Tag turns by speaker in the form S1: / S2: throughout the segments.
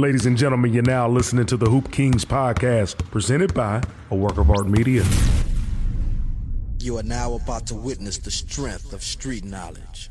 S1: Ladies and gentlemen, you're now listening to the Hoop Kingz podcast, presented by a work of art media.
S2: You are now about to witness the strength of street knowledge.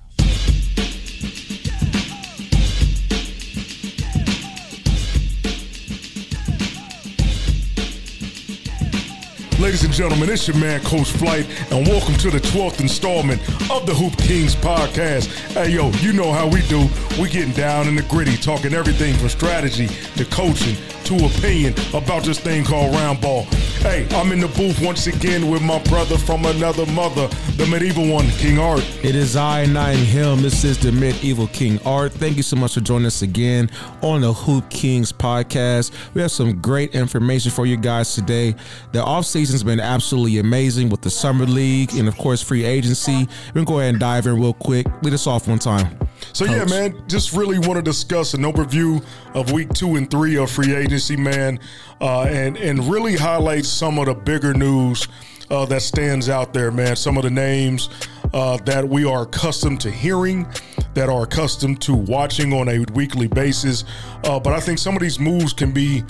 S1: Ladies and gentlemen, it's your man, Coach Flight, and welcome to the 12th installment of the Hoop Kingz podcast. Hey, yo, you know how we do. We getting down in the gritty, talking everything from strategy to coaching to opinion about this thing called round ball. Hey, I'm in the booth once again with my brother from another mother, the medieval one, King Art.
S3: It is I and I him. This is the medieval King Art. Thank you so much for joining us again on the Hoop Kingz podcast. We have some great information for you guys today. The offseason's been absolutely amazing with the Summer League and, of course, free agency. We're going to go ahead and dive in real quick. Lead us off one time.
S1: So Coach. yeah, man, just really want to discuss an overview of week two and three of free agency, man, uh, and and really highlight some of the bigger news uh, that stands out there, man. Some of the names uh, that we are accustomed to hearing, that are accustomed to watching on a weekly basis. Uh, but I think some of these moves can be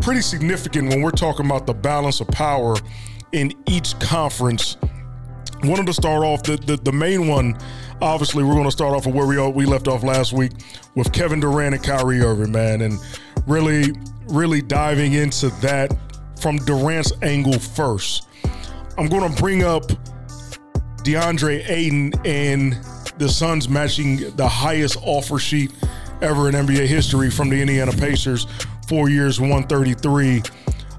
S1: pretty significant when we're talking about the balance of power in each conference. Wanted to start off the, the, the main one obviously we're going to start off with where we we left off last week with Kevin Durant and Kyrie Irving, man, and really really diving into that from Durant's angle first. I'm going to bring up DeAndre Ayton and the Suns matching the highest offer sheet ever in NBA history from the Indiana Pacers, four years, 133.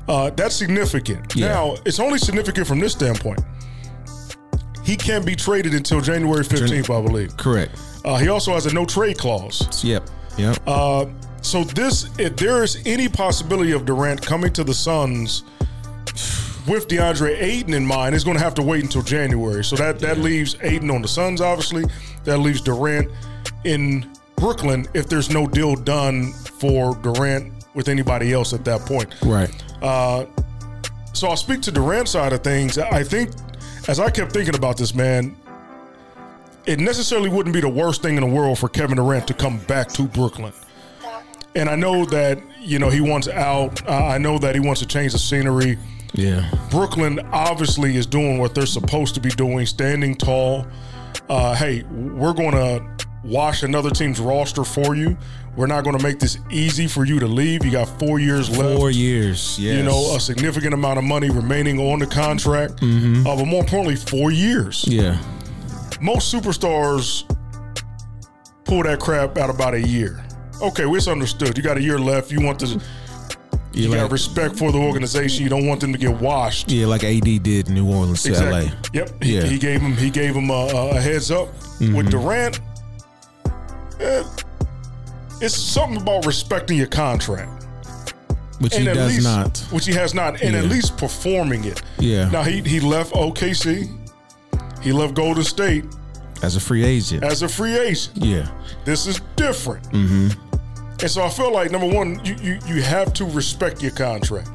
S1: Uh, that's significant. Yeah. Now, it's only significant from this standpoint he can't be traded until January 15th, I believe.
S3: Correct.
S1: Uh, he also has a no trade clause.
S3: Yep. Yep.
S1: Uh, so this, if there is any possibility of Durant coming to the Suns with DeAndre Ayton in mind, is going to have to wait until January. So that that yeah. leaves Ayton on the Suns, obviously. That leaves Durant in Brooklyn if there's no deal done for Durant with anybody else at that point.
S3: Right.
S1: Uh, so I'll speak to Durant's side of things. I think as I kept thinking about this, man, it necessarily wouldn't be the worst thing in the world for Kevin Durant to come back to Brooklyn. And I know that, you know, he wants out. Uh, I know that he wants to change the scenery.
S3: Yeah.
S1: Brooklyn obviously is doing what they're supposed to be doing, standing tall. Uh, hey, we're going to wash another team's roster for you. We're not going to make this easy for you to leave. You got four years left.
S3: Four years, yes.
S1: You know, a significant amount of money remaining on the contract. Mm-hmm. Uh, but more importantly, four years.
S3: Yeah.
S1: Most superstars pull that crap out about a year. Okay, well, it's understood. You got a year left. You want to. You like, got respect for the organization. You don't want them to get washed.
S3: Yeah, like AD did New Orleans exactly.
S1: to LA. Yep. Yeah. He, he gave him he gave him a, a heads up. Mm-hmm. With Durant, it's something about respecting your contract.
S3: Which and he does
S1: least,
S3: not.
S1: Which he has not, and yeah. at least performing it.
S3: Yeah.
S1: Now he he left OKC, he left Golden State
S3: as a free agent.
S1: As a free agent.
S3: Yeah.
S1: This is different.
S3: Mm-hmm.
S1: And so I feel like number one, you, you you have to respect your contract.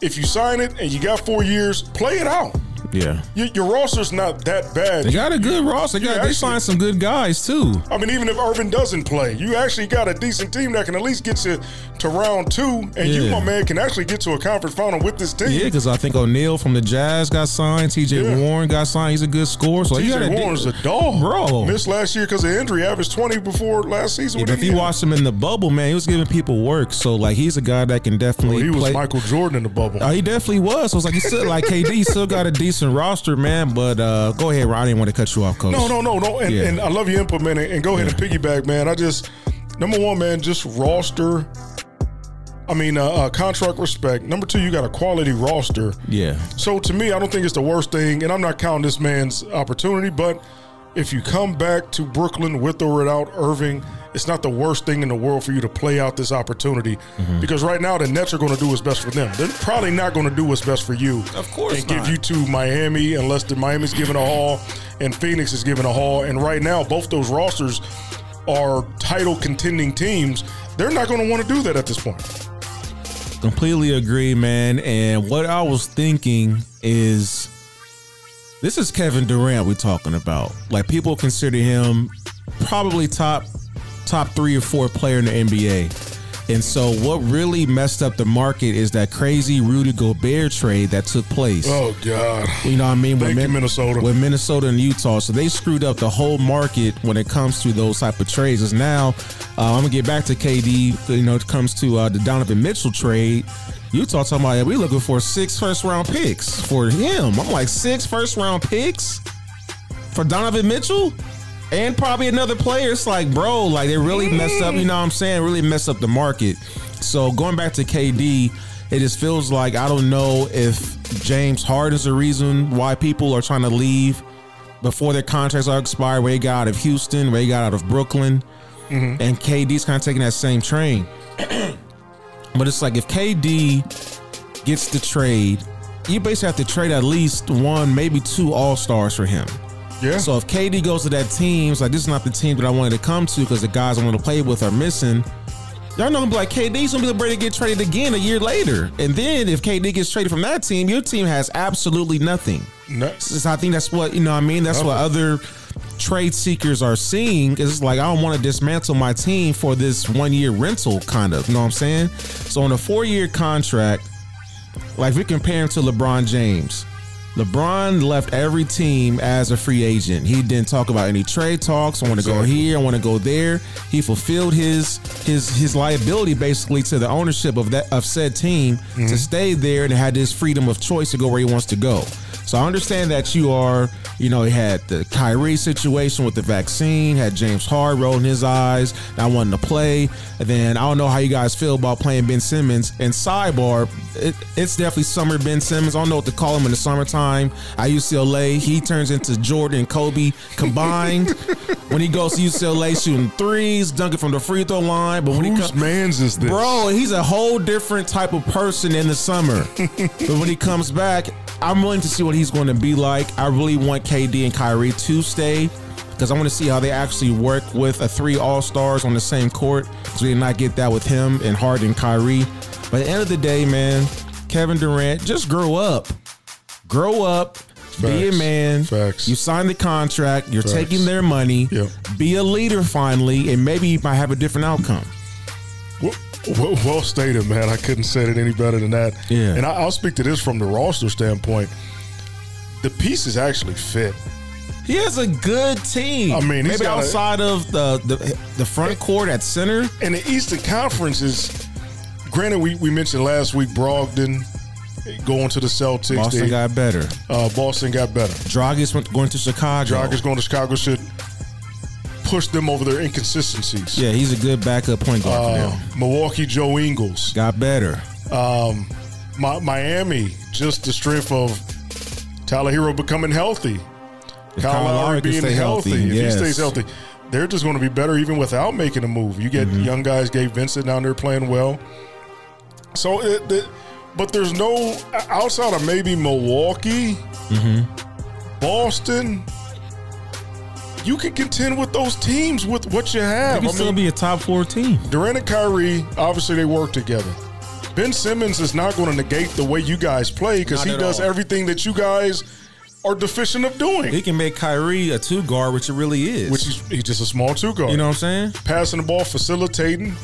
S1: If you sign it and you got four years, play it out.
S3: Yeah,
S1: your, your roster's not that bad.
S3: They got a good roster. They, got, actually, they signed some good guys too.
S1: I mean, even if Irving doesn't play, you actually got a decent team that can at least get to to round two, and yeah. you, my man, can actually get to a conference final with this team.
S3: Yeah, because I think O'Neale from the Jazz got signed. T.J. Yeah. Warren got signed. He's a good scorer. So
S1: T.J. Warren's a dog,
S3: bro.
S1: Missed last year because of injury. Averaged twenty before last season.
S3: Yeah, if you watched him in the bubble, man, he was giving people work. So like, he's a guy that can oh, definitely.
S1: Well, he
S3: play.
S1: was Michael Jordan in the bubble.
S3: Oh, he definitely was. So it's like he still like KD still got a decent roster, man. But uh, go ahead, Ron. I didn't want to cut you off, coach.
S1: No, no, no, no. And, yeah. and I love your input, man. And go ahead yeah. and piggyback, man. I just number one, man, just roster. I mean, uh, uh, contract respect. Number two, you got a quality roster.
S3: Yeah.
S1: So to me, I don't think it's the worst thing, and I'm not counting this man's opportunity. But if you come back to Brooklyn with or without Irving, it's not the worst thing in the world for you to play out this opportunity mm-hmm. because right now the Nets are going to do what's best for them. They're probably not going to do what's best for you.
S3: Of course,
S1: and not. give you to Miami unless the Miami's giving a haul and Phoenix is giving a haul. And right now, both those rosters are title contending teams. They're not going to want to do that at this point.
S3: Completely agree, man. And what I was thinking is this is Kevin Durant we're talking about. Like people consider him probably top top three or four player in the NBA. And so, what really messed up the market is that crazy Rudy Gobert trade that took place.
S1: Oh God.
S3: You know what I mean?
S1: Thank
S3: with
S1: you, Minnesota.
S3: With Minnesota and Utah. So they screwed up the whole market when it comes to those type of trades. Is now uh, I'm gonna get back to KD. You know, it comes to uh, the Donovan Mitchell trade. Utah talking about yeah, we looking for six first round picks for him. I'm like six first round picks for Donovan Mitchell and probably another player. It's like, bro, like they really messed up. You know what I'm saying? Really messed up the market. So going back to KD, it just feels like I don't know if James Harden's the reason why people are trying to leave before their contracts are expired. Where he got out of Houston, where he got out of Brooklyn, mm-hmm. and KD's kind of taking that same train. But it's like if KD gets the trade, you basically have to trade at least one, maybe two All Stars for him.
S1: Yeah.
S3: So if KD goes to that team, it's like this is not the team that I wanted to come to because the guys I want to play with are missing. Y'all know gonna be like KD's gonna be the ready to get traded again a year later, and then if KD gets traded from that team, your team has absolutely nothing.
S1: No-
S3: So I think that's what you know. what I mean, that's what other trade seekers are seeing. Is like I don't want to dismantle my team for this one year rental, kind of. You know what I'm saying? So on a four year contract, like if we compare him to LeBron James. LeBron left every team as a free agent. He didn't talk about any trade talks. I want to go here. I want to go there. He fulfilled his his his liability basically to the ownership of that of said team to mm-hmm. stay there and had this freedom of choice to go where he wants to go. So I understand that you are, you know, he had the Kyrie situation with the vaccine, had James Hard rolling his eyes, not wanting to play. And then I don't know how you guys feel about playing Ben Simmons. And sidebar, it, it's definitely summer Ben Simmons. I don't know what to call him in the summertime. At UCLA, he turns into Jordan and Kobe combined. when he goes to UCLA, shooting threes, dunking from the free throw line. But when he
S1: Whose
S3: comes,
S1: man's is this?
S3: Bro, he's a whole different type of person in the summer. but when he comes back, I'm willing to see what he's going to be like. I really want KD and Kyrie to stay because I want to see how they actually work with a three All Stars on the same court. Because we did not get that with him and Harden and Kyrie. But at the end of the day, man, Kevin Durant, just grow up. Grow up. Be a man.
S1: Facts.
S3: You signed the contract. You're
S1: Facts.
S3: taking their money.
S1: Yep.
S3: Be a leader finally, and maybe you might have a different outcome.
S1: Well, well, well stated, man. I couldn't say it any better than that.
S3: Yeah.
S1: And I, I'll speak to this from the roster standpoint. The pieces actually fit.
S3: He has a good team.
S1: I mean, he's
S3: maybe
S1: got a-
S3: outside of the, the the front court at center.
S1: And the Eastern Conference is, granted, we, we mentioned last week Brogdon going to the Celtics.
S3: Boston
S1: They-
S3: got better.
S1: uh, Boston got better.
S3: Dragic went going to Chicago.
S1: Dragic going to Chicago should push them over their inconsistencies.
S3: Yeah, he's a good backup point guard
S1: Uh. Milwaukee Joe Ingles.
S3: Got better.
S1: Mi- Miami, just the strength of Tyler Herro becoming healthy. Kyle,
S3: Kyle
S1: Lowry being healthy.
S3: healthy,
S1: If
S3: yes.
S1: he stays healthy, they're just going to be better even without making a move. You get
S3: Mm-hmm.
S1: young guys, Gabe Vincent down there playing well. So, it, the, but there's no outside of maybe Milwaukee,
S3: Mm-hmm.
S1: Boston. You can contend with those teams with what you have.
S3: He can
S1: I
S3: still
S1: mean,
S3: be a top four team.
S1: Durant and Kyrie, obviously they work together. Ben Simmons is not going to negate the way you guys play because he does
S3: all.
S1: everything that you guys are deficient of doing.
S3: He can make Kyrie a two guard, which it really is.
S1: which is he's just a small two guard.
S3: you know what I'm saying?
S1: passing the ball, facilitating,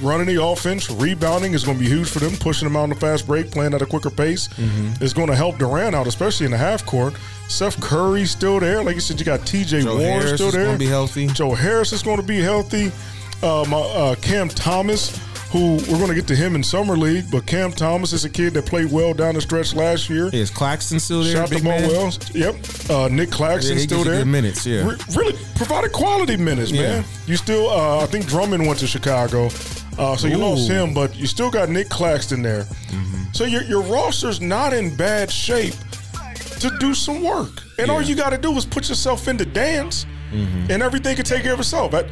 S1: running the offense, rebounding is going to be huge for them. Pushing them out on the fast break, playing at a quicker pace
S3: Mm-hmm.
S1: is going to help Durant out, especially in the half court. Seth Curry's still there, like you said. You got T.J.
S3: Joe
S1: Warren
S3: Harris
S1: still
S3: is
S1: there.
S3: gonna be healthy.
S1: Joe Harris is going to be healthy. Uh, uh, Cam Thomas, who we're going to get to him in summer league, but Cam Thomas is a kid that played well down the stretch last year.
S3: Is Claxton still there?
S1: Shot the ball
S3: man?
S1: well. Yep. Uh, Nick Claxton
S3: Yeah,
S1: still there.
S3: minutes, yeah.
S1: Re- really provided quality minutes,
S3: Yeah.
S1: man. You still, uh, I think Drummond went to Chicago, uh, so you lost him, but you still got Nick Claxton there.
S3: Mm-hmm.
S1: So your your roster's not in bad shape to do some work, and all you got to do is put yourself in the dance,
S3: Mm-hmm.
S1: and everything can take care of itself. I,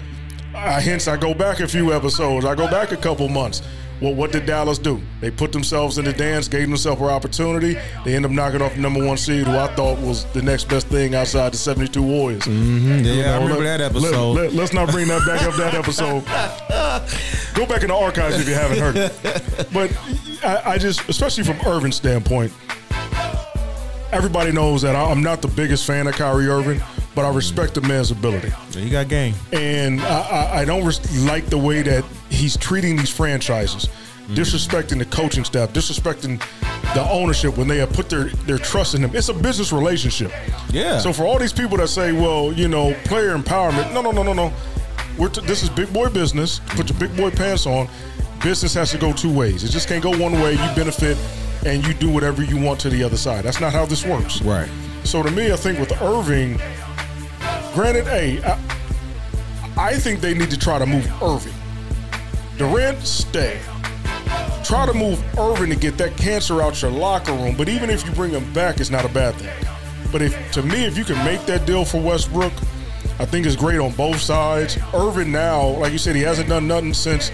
S1: I, hence, I go back a few episodes. I go back a couple months. Well, what did Dallas do? They put themselves in the dance, gave themselves an opportunity. They end up knocking off the number one seed, who I thought was the next best thing outside the 72 Warriors. Mm-hmm.
S3: Yeah, I remember that episode.
S1: Let, us not bring that back up. That episode. Go back in the archives if you haven't heard it. But I, I just, especially from Irving's standpoint, everybody knows that I'm not the biggest fan of Kyrie Irving, but I respect the man's ability
S3: Yeah, he got game.
S1: and I, I, I don't res- like the way that he's treating these franchises, mm-hmm. disrespecting the coaching staff, disrespecting the ownership when they have put their their trust in him. It's a business relationship.
S3: Yeah.
S1: So for all these people that say, well, you know, player empowerment, no, no, no, no, no. We're t- this is big boy business. Put your big boy pants on. Business has to go two ways. It just can't go one way. You benefit and you do whatever you want to the other side. That's not how this works.
S3: Right.
S1: So to me, I think with Irving, granted, hey, I, I think they need to try to move Irving. Durant, stay. Try to move Irving to get that cancer out your locker room. But even if you bring him back, it's not a bad thing. But if to me, if you can make that deal for Westbrook, I think it's great on both sides. Irving now, like you said, he hasn't done nothing since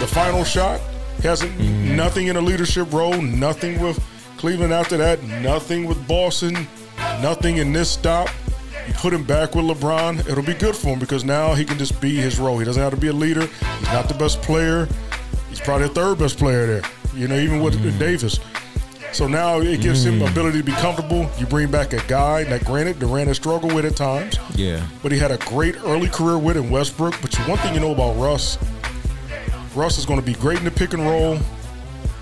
S1: the final shot. He hasn't mm-hmm. nothing in a leadership role, nothing with Cleveland after that, nothing with Boston, nothing in this stop. You put him back with LeBron, it'll be good for him because now he can just be his role. He doesn't have to be a leader. He's not the best player. He's probably the third best player there. You know, even with mm-hmm. Davis. So now it gives him mm-hmm. ability to be comfortable. You bring back a guy that, granted, Durant has struggled with at times,
S3: Yeah.
S1: but he had a great early career with in Westbrook. But one thing you know about Russ, Russ is going to be great in the pick and roll.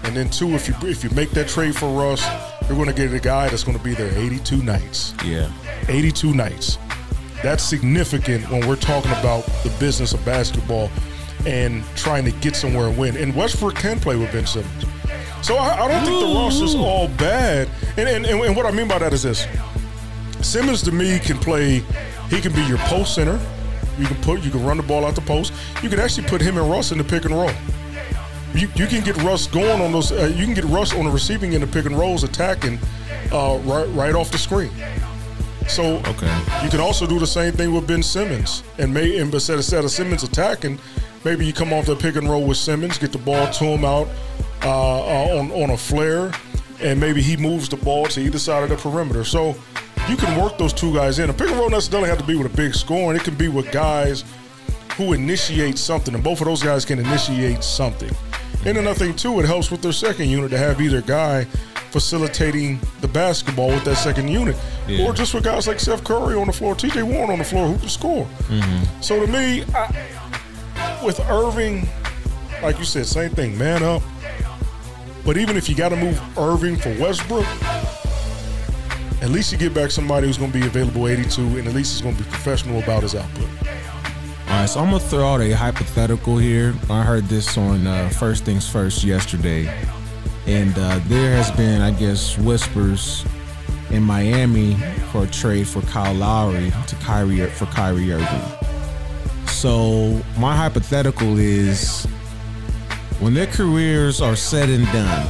S1: And then two, if you if you make that trade for Russ, you're going to get a guy that's going to be there 82 nights.
S3: Yeah.
S1: 82 nights. That's significant when we're talking about the business of basketball and trying to get somewhere and win. And Westbrook can play with Ben Simmons. So I, I don't think the Ross is all bad. And, and, and, and what I mean by that is this Simmons to me can play, he can be your post center. You can put you can run the ball out the post. You can actually put him and Russ in the pick and roll. You, you can get Russ going on those. Uh, you can get Russ on the receiving end of pick and rolls, attacking uh, right right off the screen. So
S3: Okay.
S1: you can also do the same thing with Ben Simmons, and may and instead of Simmons attacking, maybe you come off the pick and roll with Simmons, get the ball to him out uh, uh, on on a flare, and maybe he moves the ball to either side of the perimeter. So you can work those two guys in. A pick and roll doesn't necessarily have to be with a big score, and it can be with guys who initiate something, and both of those guys can initiate something. And another thing too, it helps with their second unit to have either guy facilitating the basketball with that second unit,
S3: Yeah.
S1: or just with guys like Seth Curry on the floor, T.J. Warren on the floor who can score. Mm-hmm. So to me, I, with Irving, like you said, same thing, man up. But even if you got to move Irving for Westbrook, at least you get back somebody who's going to be available 82, and at least he's going to be professional about his output.
S3: All right, so I'm gonna throw out a hypothetical here. I heard this on uh, First Things First yesterday, and uh, there has been, I guess, whispers in Miami for a trade for Kyle Lowry to Kyrie for Kyrie Irving. So my hypothetical is, when their careers are said and done,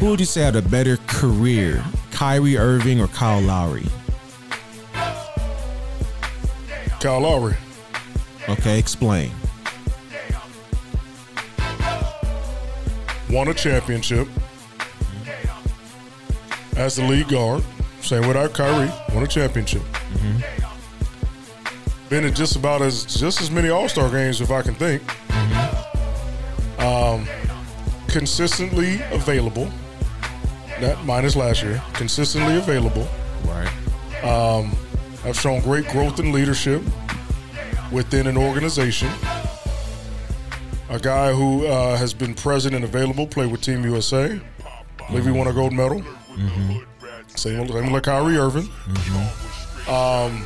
S3: who would you say had a better career, Kyrie Irving or Kyle Lowry?
S1: Kyle Lowry.
S3: Okay, explain.
S1: won a championship as the lead guard. Same with our Kyrie, won a championship. Mm-hmm. Been at just about as just as many All Star games, if I can think. Mm-hmm. Um, consistently available. That minus last year, consistently available.
S3: Right.
S1: Um, Have shown great growth in leadership within an organization. A guy who uh, has been present and available, played with Team USA. believe he won a gold medal. Same, same like Kyrie Irving. Um,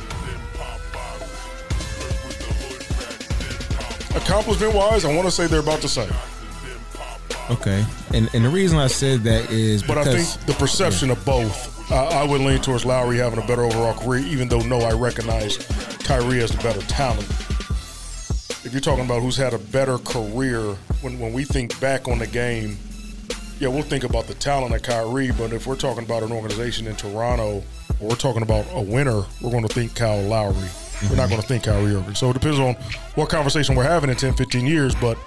S1: accomplishment wise, I want to say they're about the same.
S3: Okay, and and the reason I said that is
S1: But I
S3: because
S1: think the perception of both, I would lean towards Lowry having a better overall career, even though no, I recognize Kyrie as the better talent. If you're talking about who's had a better career, when, when we think back on the game, yeah, we'll think about the talent of Kyrie, but if we're talking about an organization in Toronto, or we're talking about a winner, we're going to think Kyle Lowry. We're not going to think Kyrie Irving. So it depends on what conversation we're having in 10, 15 years, but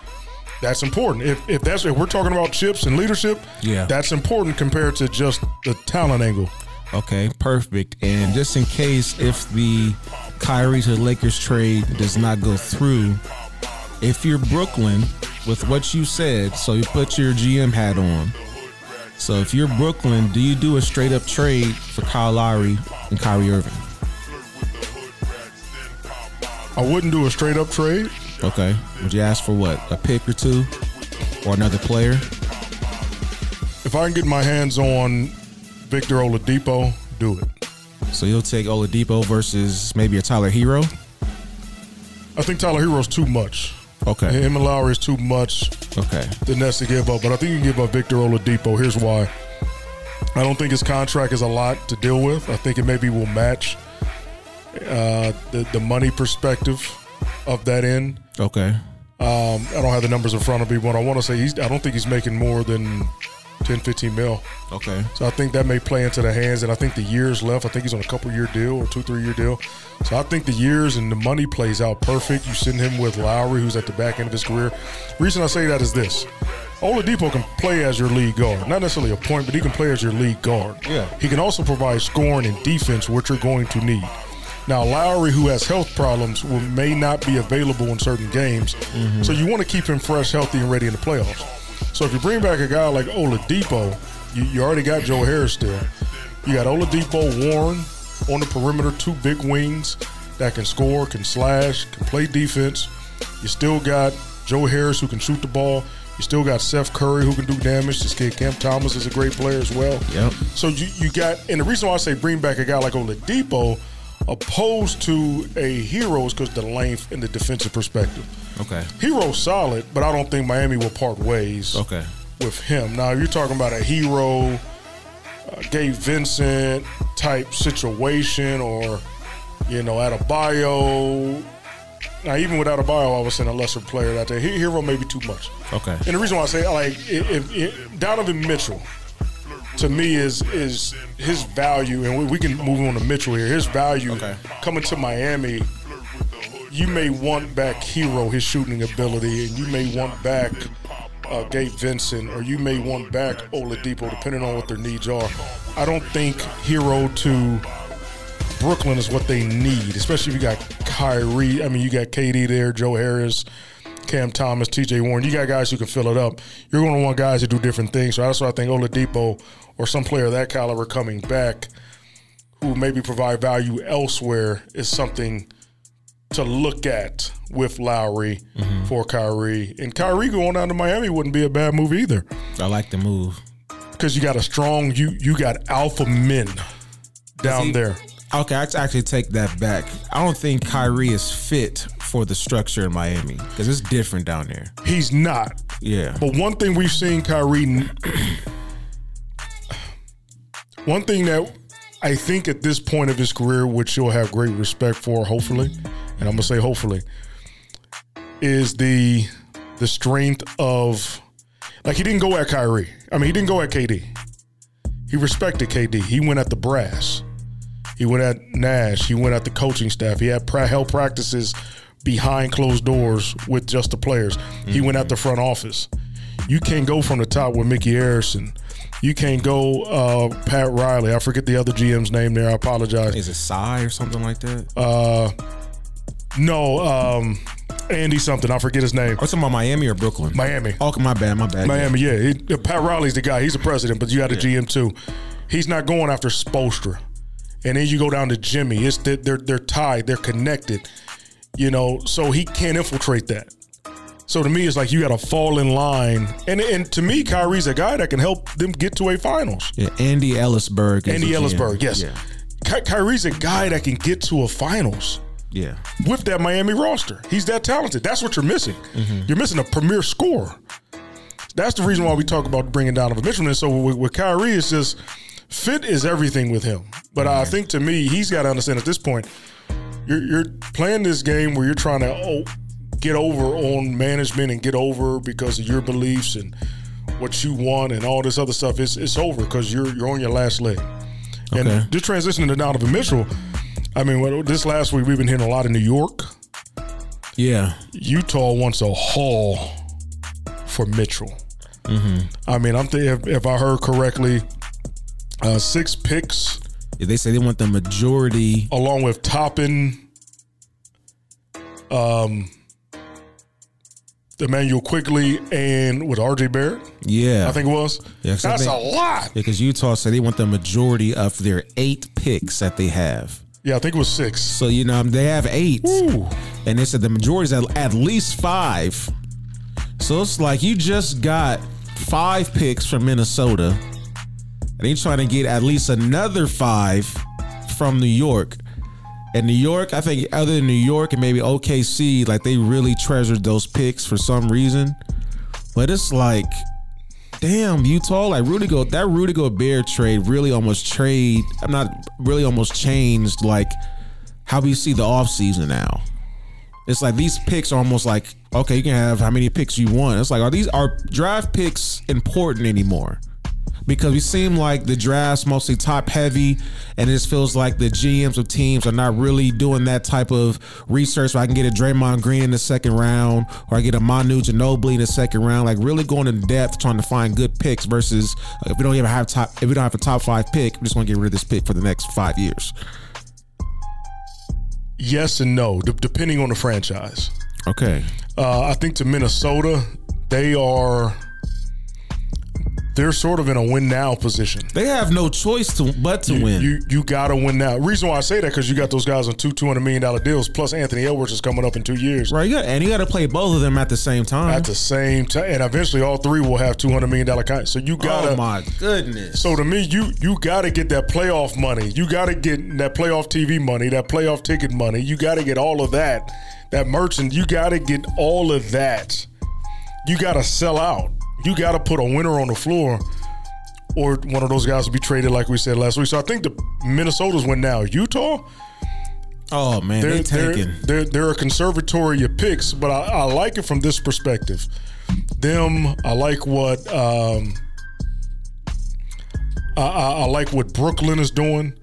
S1: that's important. If, if that's if we're talking about chips and leadership,
S3: Yeah.
S1: that's important compared to just the talent angle.
S3: okay, perfect. And just in case if the Kyrie to Lakers trade does not go through, if you're Brooklyn with what you said, so you put your GM hat on. So if you're Brooklyn, do you do a straight up trade for Kyle Lowry and Kyrie Irving?
S1: I wouldn't do a straight up trade.
S3: Okay. Would you ask for what? A pick or two? Or another player?
S1: If I can get my hands on Victor Oladipo, do it.
S3: So you'll take Oladipo versus maybe a Tyler Herro?
S1: I think Tyler Herro's too much.
S3: Okay.
S1: Him and Lowry is too much.
S3: Okay.
S1: The Nets to give up, but I think you can give up Victor Oladipo. Here's why. I don't think his contract is a lot to deal with. I think it maybe will match uh, the the money perspective of that end.
S3: Okay.
S1: Um, I don't have the numbers in front of me, but I want to say he's. I don't think he's making more than 10, 15 mil.
S3: Okay.
S1: So I think that may play into the hands, and I think the years left. I think he's on a couple year deal or two, three year deal. So I think the years and the money plays out perfect. You send him with Lowry, who's at the back end of his career. reason I say that is this: Oladipo can play as your lead guard, not necessarily a point, but he can play as your lead guard.
S3: Yeah.
S1: He can also provide scoring and defense, which you're going to need. Now Lowry, who has health problems, will may not be available in certain games,
S3: Mm-hmm.
S1: so you want to keep him fresh, healthy, and ready in the playoffs. So if you bring back a guy like Oladipo, you, you already got Joe Harris still. You got Oladipo, Warren on the perimeter, two big wings that can score, can slash, can play defense. You still got Joe Harris who can shoot the ball. You still got Seth Curry who can do damage. This kid Cam Thomas is a great player as well.
S3: Yep.
S1: So you, you got, and the reason why I say bring back a guy like Oladipo opposed to a Herro is because the length and the defensive perspective.
S3: Okay.
S1: Herro's solid, but I don't think Miami will part ways
S3: Okay.
S1: with him. Now, if you're talking about a Herro, uh, Gabe Vincent type situation, or you know, Adebayo. Now, even without Adebayo, I was saying a lesser player out there. Hero may be too much.
S3: Okay.
S1: And the reason why I say like if, if, if Donovan Mitchell to me is is his value, and we, we can move on to Mitchell here. His value
S3: Okay.
S1: coming to Miami, you may want back Herro his shooting ability, and you may want back uh, Gabe Vincent, or you may want back Oladipo, depending on what their needs are. I don't think Herro to Brooklyn is what they need, especially if you got Kyrie. I mean, you got KD there, Joe Harris, Cam Thomas, TJ Warren. You got guys who can fill it up. You're going to want guys to do different things. So that's why I think Oladipo or some player of that caliber coming back who maybe provide value elsewhere is something to look at with Lowry mm-hmm. for Kyrie. And Kyrie going down to Miami wouldn't be a bad move either
S3: I like the move.
S1: because you got a strong, you you got alpha men down
S3: he-
S1: there.
S3: Okay, I actually take that back. I don't think Kyrie is fit for the structure in Miami because it's different down there.
S1: He's not.
S3: Yeah.
S1: But one thing we've seen Kyrie, one thing that I think at this point of his career, which you'll have great respect for, hopefully, and I'm gonna say hopefully, is the the strength of like he didn't go at Kyrie. I mean, he didn't go at KD. He respected KD. He went at the brass. He went at Nash. He went at the coaching staff. He had pra- held practices behind closed doors with just the players. He went at the front office. You can't go from the top with Micky Arison. You can't go uh, Pat Riley. I forget the other GM's name there. I apologize.
S3: Is it Psy or something like that?
S1: Uh, no, um, Andy something. I forget his name.
S3: Or talking about Miami or Brooklyn?
S1: Miami.
S3: Oh, my bad, my bad.
S1: Miami, yeah. He, Pat Riley's the guy. He's the president, but you got a GM too. He's not going after Spoelstra. And then you go down to Jimmy. It's that they're they're tied. They're connected. You know, so he can't infiltrate that. So to me, it's like you got to fall in line. And and to me, Kyrie's a guy that can help them get to a finals.
S3: Yeah, Andy Elisburg.
S1: Andy
S3: GM.
S1: Elisburg, yes.
S3: Yeah.
S1: Ky- Kyrie's a guy that can get to a finals
S3: Yeah.
S1: with that Miami roster. He's that talented. That's what you're missing. Mm-hmm. You're missing a premier scorer. That's the reason why we talk about bringing Donovan Mitchell. And so with, with Kyrie, it's just fit is everything with him. But I mm-hmm. think to me, he's got to understand at this point, you're, you're playing this game where you're trying to oh, get over on management and get over because of your beliefs and what you want and all this other stuff. It's, it's over because you're you're on your last leg.
S3: Okay.
S1: And just transitioning to Donovan Mitchell, I mean, well, this last week we've been hearing a lot of New York.
S3: Yeah.
S1: Utah wants a haul for Mitchell. I mean, I'm if, if I heard correctly, uh, six picks
S3: They say they want the majority.
S1: along with Toppin, um, Immanuel Quickley, and with RJ Barrett,
S3: Yeah.
S1: I think it was.
S3: Yeah,
S1: That's a lot.
S3: because Utah said they want the majority of their eight picks that they have.
S1: Yeah, I think it was six.
S3: So you know they have eight,
S1: Ooh.
S3: and they said the majority is at, at least five. So it's like you just got five picks from Minnesota, and you're trying to get at least another five from New York. And New York, I think, other than New York and maybe OKC, like they really treasured those picks for some reason. But it's like, damn, Utah, like Rudy Go, that Rudy Gobert trade really almost trade. I'm not really almost changed like how we see the offseason now. It's like these picks are almost like okay, you can have how many picks you want. It's like are these are draft picks important anymore? Because we seem like the draft's mostly top heavy, and it just feels like the GMs of teams are not really doing that type of research. Where I can get a Draymond Green in the second round, or I get a Manu Ginobili in the second round. Like really going in depth, trying to find good picks. Versus if we don't even have top, if we don't have a top five pick, we just want to get rid of this pick for the next five years.
S1: Yes and no, d- depending on the franchise.
S3: Okay.
S1: Uh, I think to Minnesota, they are they're sort of in a win now position.
S3: They have no choice to but to win.
S1: You you gotta win now. Reason why I say that because you got those guys on two two hundred million dollar deals. Plus Anthony Edwards is coming up in two years.
S3: right, you got, and you got to play both of them at the same time.
S1: At the same time, and eventually all three will have two hundred million dollar contracts. So you oh gotta.
S3: oh my goodness!
S1: So to me, you you got to get that playoff money. You got to get that playoff TV money, that playoff ticket money. You got to get all of that, that merchant. You got to get all of that. You got to sell out. You got to put a winner on the floor, or one of those guys will be traded, like we said last week. So I think the Minnesota's win now. Utah,
S3: oh man,
S1: they're
S3: they
S1: they're,
S3: taking.
S1: they're they're a conservatory of picks, but I, I like it from this perspective. Them, I like what um, I, I, I like what Brooklyn is doing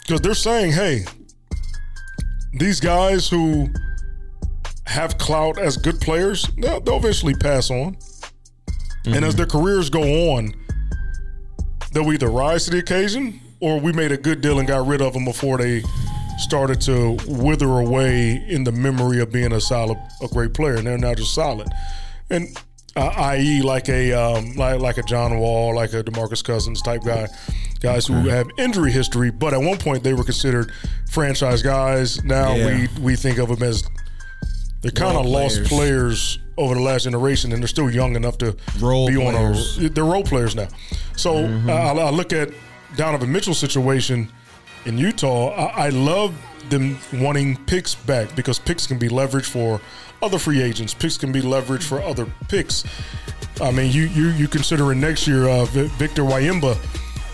S1: because they're saying, hey, these guys who have clout as good players, they'll, they'll eventually pass on, and as their careers go on, they'll either rise to the occasion or we made a good deal and got rid of them before they started to wither away in the memory of being a solid, a great player, and they're now just solid. And uh, i.e., like a um, like like a John Wall, like a Demarcus Cousins type guy, guys who have injury history, but at one point they were considered franchise guys. Now
S3: Yeah.
S1: we we think of them as they're kind of lost
S3: players.
S1: Over the last generation, and they're still young enough to
S3: Role
S1: be
S3: players.
S1: on a. They're role players now. So
S3: Mm-hmm.
S1: I, I look at Donovan Mitchell's situation in Utah. I, I love them wanting picks back because picks can be leveraged for other free agents. Picks can be leveraged for other picks. I mean, you you you considering next year uh, Victor Wayimba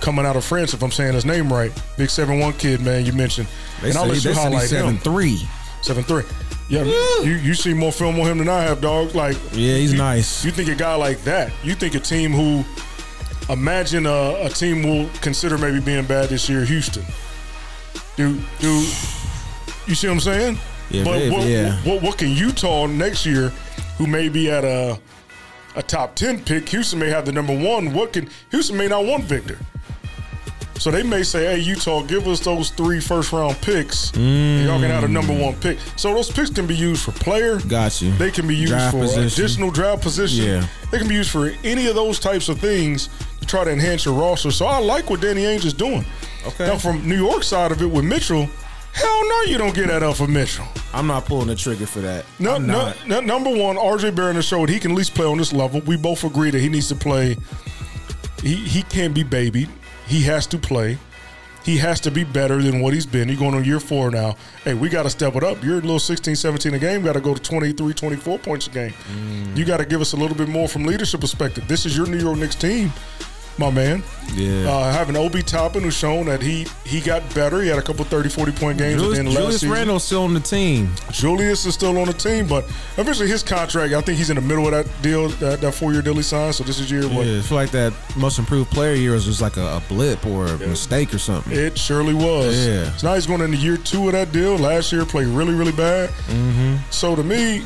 S1: coming out of France, if I'm saying his name right, big seven one kid, man. You mentioned,
S3: They
S1: and I'll
S3: say,
S1: let you highlight
S3: seven
S1: him.
S3: three.
S1: Seven three. Yeah, you you see more film on him than I have, dog. Like,
S3: Yeah, he's
S1: you,
S3: nice.
S1: You think a guy like that? You think a team who imagine a, a team will consider maybe being bad this year, Houston. Do do you see what I'm saying?
S3: Yeah,
S1: but
S3: if-
S1: what,
S3: yeah.
S1: what what can Utah next year, who may be at a a top ten pick? Houston may have the number one. What can Houston may not want Victor? So they may say, "Hey, Utah, give us those three first round picks, and y'all can have the number one pick." So those picks can be used for player.
S3: Got you.
S1: They can be used
S3: Draft
S1: for
S3: position.
S1: additional draft position.
S3: Yeah.
S1: They can be used for any of those types of things to try to enhance your roster. So I like what Danny Ainge is doing.
S3: Okay.
S1: Now, from New York side of it with Mitchell, hell no, you don't get that up for Mitchell.
S3: I'm not pulling the trigger for that.
S1: No, no, no, number one, RJ Barrett has showed he can at least play on this level. We both agree that he needs to play. He he can't be babied. He has to play. He has to be better than what he's been. He's going on year four now. Hey, we got to step it up. You're a little 16, 17 a game. Got to go to 23, 24 points a game. You got to give us a little bit more from leadership perspective. This is your New York Knicks team, my man.
S3: Yeah.
S1: Uh, having Obi Toppin who's shown that he he got better. He had a couple 30, 40 point games at
S3: Julius,
S1: the of last
S3: Julius. Randle's still on the team.
S1: Julius is still on the team, but eventually his contract, I think he's in the middle of that deal, that, that four year deal he signed. So this is year what?
S3: Yeah, I feel like that most improved player year was just like a, a blip or a mistake or something.
S1: It surely was.
S3: Yeah.
S1: So now he's going into year two of that deal. Last year played really, really bad. Mm-hmm. So to me,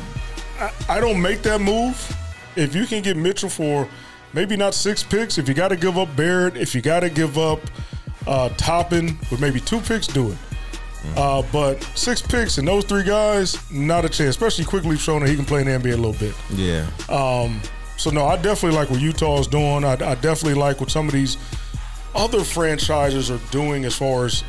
S1: I, I don't make that move. If you can get Mitchell for maybe not six picks, if you got to give up Barrett, if you got to give up uh, Toppin with maybe two picks, do it. Uh, but six picks and those three guys, not a chance. Especially Quickley showing that he can play in the NBA a little bit.
S3: Yeah.
S1: Um, so no, I definitely like what Utah is doing. I, I definitely like what some of these other franchises are doing as far as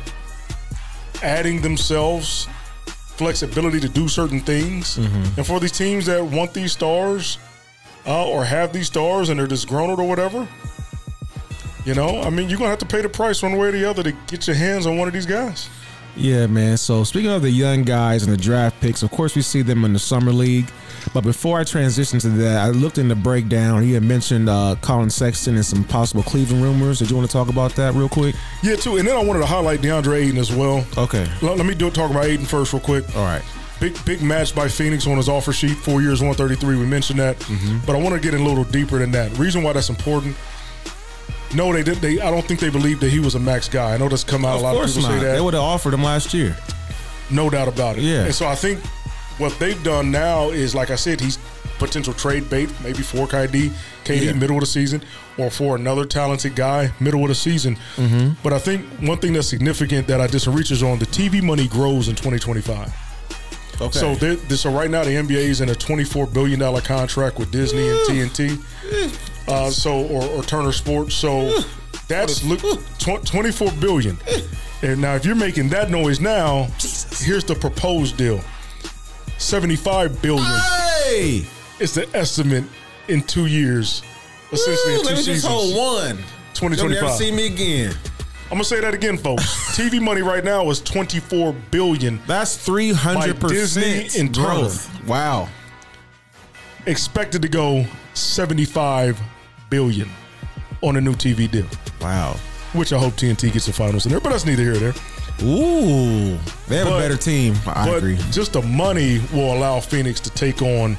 S1: adding themselves flexibility to do certain things. And for these teams that want these stars uh, or have these stars and they're disgruntled or whatever, you know, I mean, you're going to have to pay the price one way or the other to get your hands on one of these guys.
S3: Yeah, man. So speaking of the young guys and the draft picks, of course we see them in the summer league. But before I transition to that, I looked in the breakdown. You had mentioned uh, Colin Sexton and some possible Cleveland rumors. Did you want to talk about that real quick?
S1: Yeah, too. And then I wanted to highlight DeAndre Ayton as well.
S3: Okay.
S1: Let, let me do talk about Ayton first, real quick.
S3: All right.
S1: Big big match by Phoenix on his offer sheet, four years, one thirty three. We mentioned that, but I want to get in a little deeper than that. Reason why that's important. No, they did. They I don't think they believed that he was a max guy. I know that's come out.
S3: Of
S1: a lot of people
S3: not.
S1: say that.
S3: They would have offered him last year.
S1: No doubt about it.
S3: Yeah.
S1: And so I think what they've done now is, like I said, he's potential trade bait, maybe for KD, KD
S3: Yeah.
S1: middle of the season, or for another talented guy middle of the season.
S3: Mm-hmm.
S1: But I think one thing that's significant that I some research on: the TV money grows in 2025.
S3: Okay.
S1: So, they, this, so right now the NBA is in a 24 billion dollar contract with Disney and TNT. Uh, so or, or Turner Sports. So that's look tw- 24 billion. And now if you're making that noise now, here's the proposed deal. 75 billion
S3: hey,
S1: is the estimate in two years. Essentially in two
S3: let me just hold one. You'll never
S1: 2025.
S3: see me again.
S1: I'm gonna say that again, folks. TV money right now is 24 billion.
S3: That's three hundred
S1: By Disney
S3: percent
S1: and Turner.
S3: growth. Wow.
S1: Expected to go 75 billion on a new TV deal.
S3: Wow.
S1: Which I hope TNT gets the finals in there, but that's neither here nor there.
S3: Ooh, they have
S1: But-
S3: a better team. I
S1: but
S3: agree.
S1: just the money will allow Phoenix to take on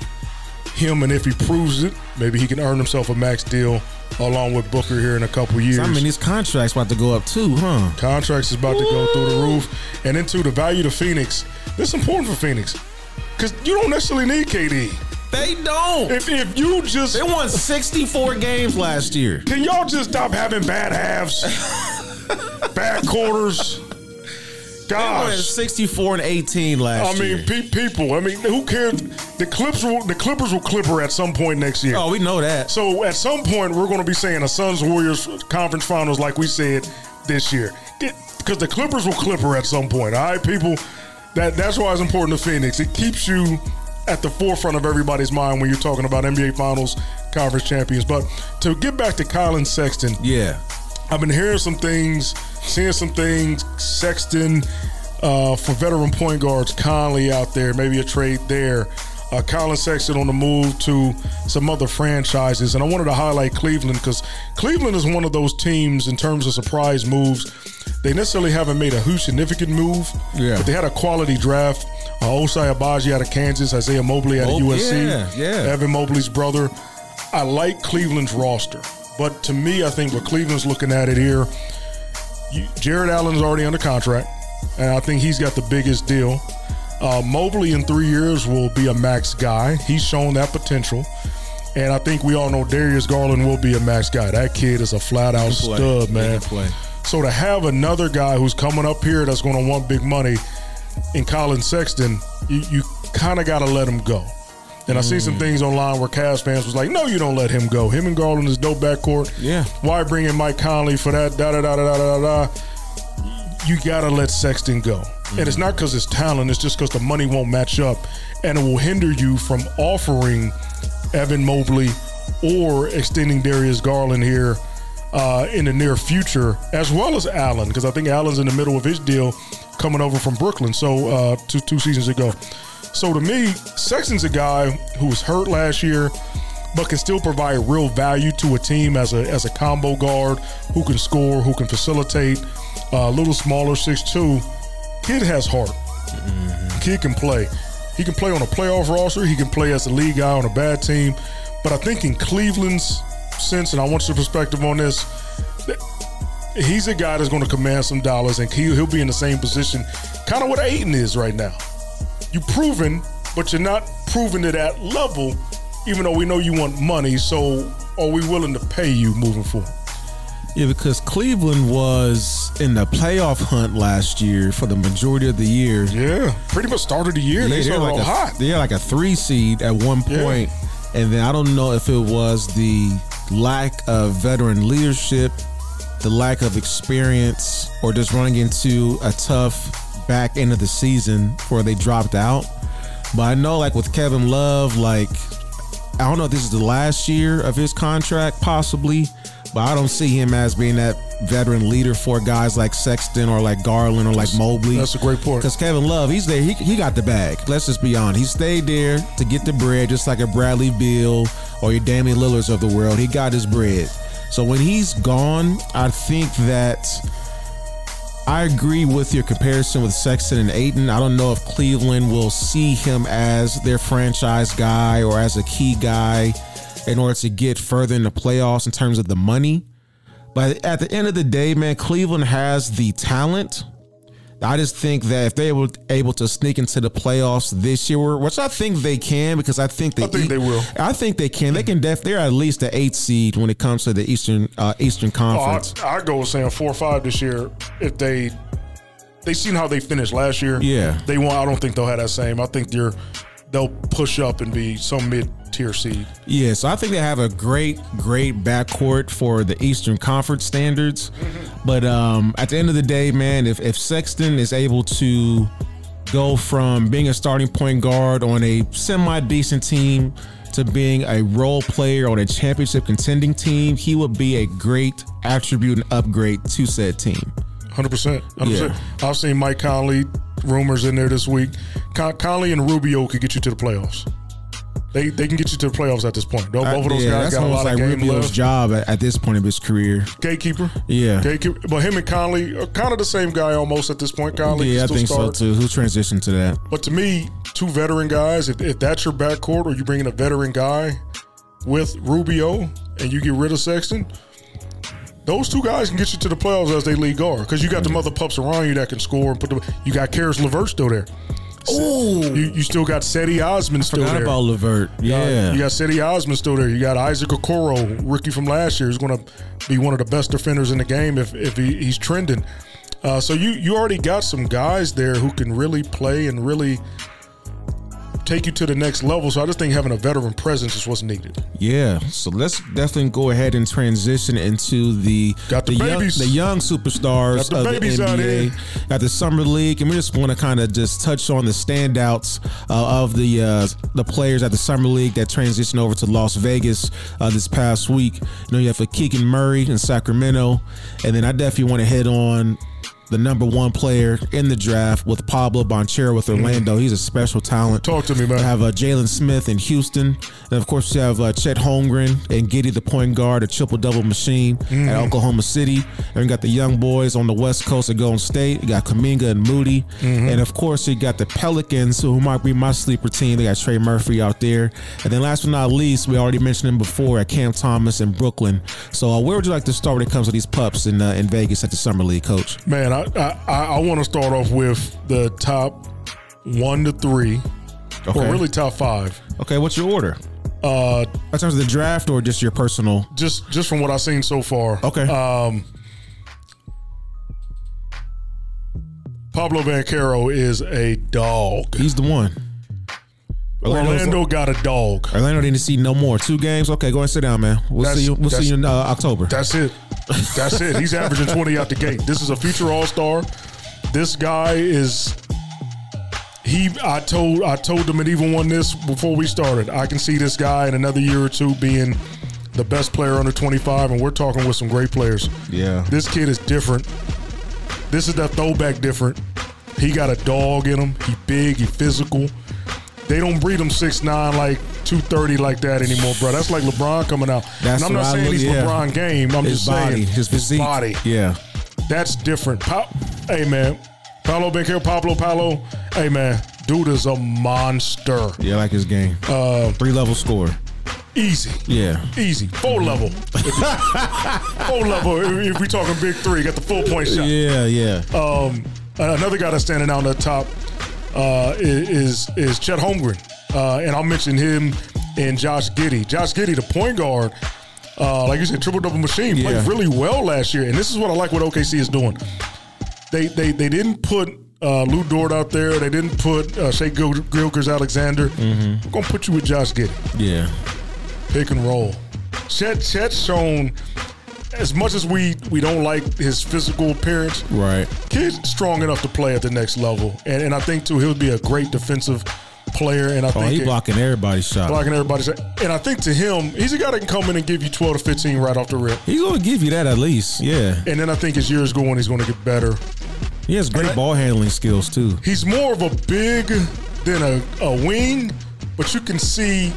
S1: him, and if he proves it, maybe he can earn himself a max deal along with Booker here in a couple years.
S3: I mean, these contracts about to go up too, huh?
S1: Contracts is about to go through the roof, and into the value to Phoenix. This is important for Phoenix because you don't necessarily need KD.
S3: They don't.
S1: If if you just
S3: They won 64 games last year.
S1: can y'all just stop having bad halves, bad quarters. Gosh,
S3: 64 and 18 last year.
S1: I
S3: year.
S1: mean, pe- people. I mean, who cares? The Clips will, the Clippers will Clipper at some point next year.
S3: oh, we know that.
S1: So at some point, we're going to be saying a Suns Warriors conference finals, like we said this year, because the Clippers will Clipper at some point. All right, people. That that's why it's important to Phoenix. It keeps you at the forefront of everybody's mind when you're talking about NBA Finals, conference champions. But to get back to Colin Sexton,
S3: Yeah.
S1: I've been hearing some things, seeing some things. Sexton uh, for veteran point guards, Conley out there, maybe a trade there. Uh, Colin Sexton on the move to some other franchises, and I wanted to highlight Cleveland because Cleveland is one of those teams in terms of surprise moves. They necessarily haven't made a huge significant move,
S3: Yeah.
S1: but they had a quality draft. Uh, Ochai Agbaji out of Kansas, Isaiah Mobley out of
S3: Oh,
S1: USC,
S3: yeah, yeah.
S1: Evan Mobley's brother. I like Cleveland's roster, but to me, I think what Cleveland's looking at it here, you, Jarrett Allen's already under contract, and I think he's got the biggest deal. Uh, Mobley in three years will be a max guy. He's shown that potential. And I think we all know Darius Garland will be a max guy. That kid is a flat out stud, man. So to have another guy who's coming up here that's going to want big money in Colin Sexton, you, you kind of got to let him go. And I see
S3: Mm.
S1: some things online where Cavs fans was like, "No, you don't let him go. Him and Garland is dope backcourt.
S3: Yeah.
S1: Why bring in Mike Conley for that? Da da da da da da da. You gotta let Sexton go, and it's not because it's talent. It's just because the money won't match up, and it will hinder you from offering Evan Mobley or extending Darius Garland here uh, in the near future, as well as Allen, because I think Allen's in the middle of his deal coming over from Brooklyn. So uh, two two seasons ago. So to me, Sexton's a guy who was hurt last year, but can still provide real value to a team as a as a combo guard who can score, who can facilitate. A little smaller, 6'2". Kid has heart. Mm-hmm. Kid can play. He can play on a playoff roster. He can play as a league guy on a bad team. But I think in Cleveland's sense, and I want your perspective on this, he's a guy that's going to command some dollars, and he'll, he'll be in the same position, kind of what Ayton is right now. You proven, but you're not proven to that level, even though we know you want money. So are we willing to pay you moving forward?
S3: Yeah, because Cleveland was in the playoff hunt last year for the majority of the year.
S1: Yeah, pretty much started the year. they
S3: they're
S1: started
S3: like a,
S1: hot.
S3: They're like a three seed at one
S1: Yeah.
S3: and then I don't know if it was the lack of veteran leadership, the lack of experience, or just running into a tough back end of the season before they dropped out. But I know, like with Kevin Love, like I don't know if this is the last year of his contract, possibly, but I don't see him as being that veteran leader for guys like Sexton or like Garland or like Mobley.
S1: That's a great point.
S3: Because Kevin Love, he's there. He, he got the bag. Let's just be honest. He stayed there to get the bread, just like a Bradley Beal or your Damian Lillards of the world. He got his bread. So when he's gone, I think that I agree with your comparison with Sexton and Ayton. I don't know if Cleveland will see him as their franchise guy or as a key guy in order to get further in the playoffs in terms of the money. But at the end of the day, man, Cleveland has the talent. I just think that if they were able to sneak into the playoffs this year, which I think they can, because I think they,
S1: I think they will.
S3: I think they can. They can. Def, they're at least the eighth seed when it comes to the Eastern uh, Eastern
S1: Oh,
S3: Conference.
S1: I, I go with saying four or five this year. If they they seen how they finished last year,
S3: Yeah.
S1: they want. I don't think they'll have that same. I think they're they'll push up and be some mid tier seed.
S3: Yeah, so I think they have a great, great backcourt for the Eastern Conference standards. But um, at the end of the day, man, if, if Sexton is able to go from being a starting point guard on a semi decent team to being a role player on a championship contending team, he would be a great attribute and upgrade to said team.
S1: Hundred percent. Hundred
S3: Yeah.
S1: percent. I've seen Mike Conley rumors in there this week. Con- Conley and Rubio could get you to the playoffs. They they can get you to the playoffs at this point. Both of those
S3: yeah,
S1: guys got a
S3: almost
S1: lot of
S3: like
S1: game
S3: Rubio's
S1: left.
S3: job at, at this point of his career.
S1: Gatekeeper.
S3: Yeah.
S1: Gatekeeper. But him and Conley uh, are kind of the same guy almost at this point. Conley
S3: Yeah, I think so too. Who transitioned to that?
S1: But to me, two veteran guys, if, if that's your backcourt or you bring in a veteran guy with Rubio and you get rid of Sexton, those two guys can get you to the playoffs as they lead guard because you got the mother pups around you that can score and put the. You got Caris LeVert still there.
S3: Oh,
S1: You, you still got Cedi Osman still
S3: forgot
S1: there.
S3: about Levert. Yeah,
S1: You got Cedi Osman still there. You got Isaac Okoro, rookie from last year, who's going to be one of the best defenders in the game if, if he, he's trending. Uh, so you you already got some guys there who can really play and really take you to the next level. So I just think having a veteran presence is what's needed.
S3: Yeah, so let's definitely go ahead and transition into the
S1: Got the
S3: young, the young superstars
S1: the
S3: of the NBA. Got the summer league, and we just want to kind of just touch on the standouts uh, of the uh, the players at the summer league that transitioned over to Las Vegas uh, this past week. You know, you have a Keegan Murray in Sacramento, and then I definitely want to hit on. The number one player in the draft with Pablo Banchero with Orlando. He's a special talent.
S1: Talk to me, man.
S3: We have uh, Jalen Smith in Houston. And of course, we have uh, Chet Holmgren and Giddey, the point guard, a triple double machine
S1: Mm-hmm.
S3: at Oklahoma City. And we got the young boys on the West Coast at Golden State. You got Kuminga and Moody.
S1: Mm-hmm.
S3: And of course, you got the Pelicans, who might be my sleeper team. They got Trey Murphy out there. And then last but not least, we already mentioned him before at Cam Thomas in Brooklyn. So uh, where would you like to start when it comes to these pups in, uh, in Vegas at the Summer League, coach?
S1: Man, I I, I want to start off with the top one to three,
S3: Okay.
S1: or really top five.
S3: Okay, what's your order?
S1: Uh,
S3: In terms of the draft or just your personal?
S1: just just from what I've seen so far.
S3: Okay.
S1: Um, Pablo Banchero is a dog.
S3: He's the one. Orlando's-
S1: Orlando got a dog.
S3: Orlando didn't see no more. Two games. Okay, go ahead and sit down, man. We'll
S1: That's-
S3: see you. We'll see you in uh, October.
S1: That's it. That's it. He's averaging 20 out the gate. This is a future All Star. This guy is. He, I told, I told them and even won this before we started. I can see this guy in another year or two being the best player under 25, and we're talking with some great players.
S3: Yeah.
S1: This kid is different. This is that throwback different. He got a dog in him. He big. He physical. They don't breed them six nine like two thirty like that anymore, bro. That's like LeBron coming out.
S3: That's
S1: and I'm not saying
S3: look-
S1: he's
S3: yeah.
S1: LeBron game. I'm
S3: his
S1: just
S3: body,
S1: saying
S3: his physique.
S1: body.
S3: Yeah.
S1: That's different. Pa- hey man, Paulo Banchero, Pablo Paulo. Hey man, dude is a monster.
S3: Yeah, I like his game.
S1: Uh,
S3: Three level score.
S1: easy.
S3: Yeah.
S1: Easy, full level, full level. If if we talking big three, got the full point shot.
S3: Yeah, yeah.
S1: Um, another guy that's standing out on the top uh, is is Chet Holmgren, uh, and I'll mention him and Josh Giddey. Josh Giddey, the point guard, uh, like you said, triple double machine,
S3: Yeah.
S1: played really well last year, and this is what I like what OKC is doing. They they they didn't put. Uh, Lu Dort out there. They didn't put uh, Shai Gil- Gilgeous Alexander. We're gonna put you with Josh Giddey
S3: Yeah.
S1: pick and roll. Chet Chet's shown as much as we we don't like his physical appearance,
S3: Right.
S1: kid's strong enough to play at the next level, and, and I think too he'll be a great defensive player. And I
S3: Oh,
S1: think
S3: he
S1: it-
S3: blocking everybody's shot.
S1: blocking everybody's. And I think to him, he's a guy that can come in and give you twelve to fifteen right off the rip.
S3: He's gonna give you that at least. Yeah.
S1: And then I think as years go on, he's going to get better.
S3: He has great
S1: And I-
S3: ball handling skills too.
S1: He's more of a big than a, a wing, but you can see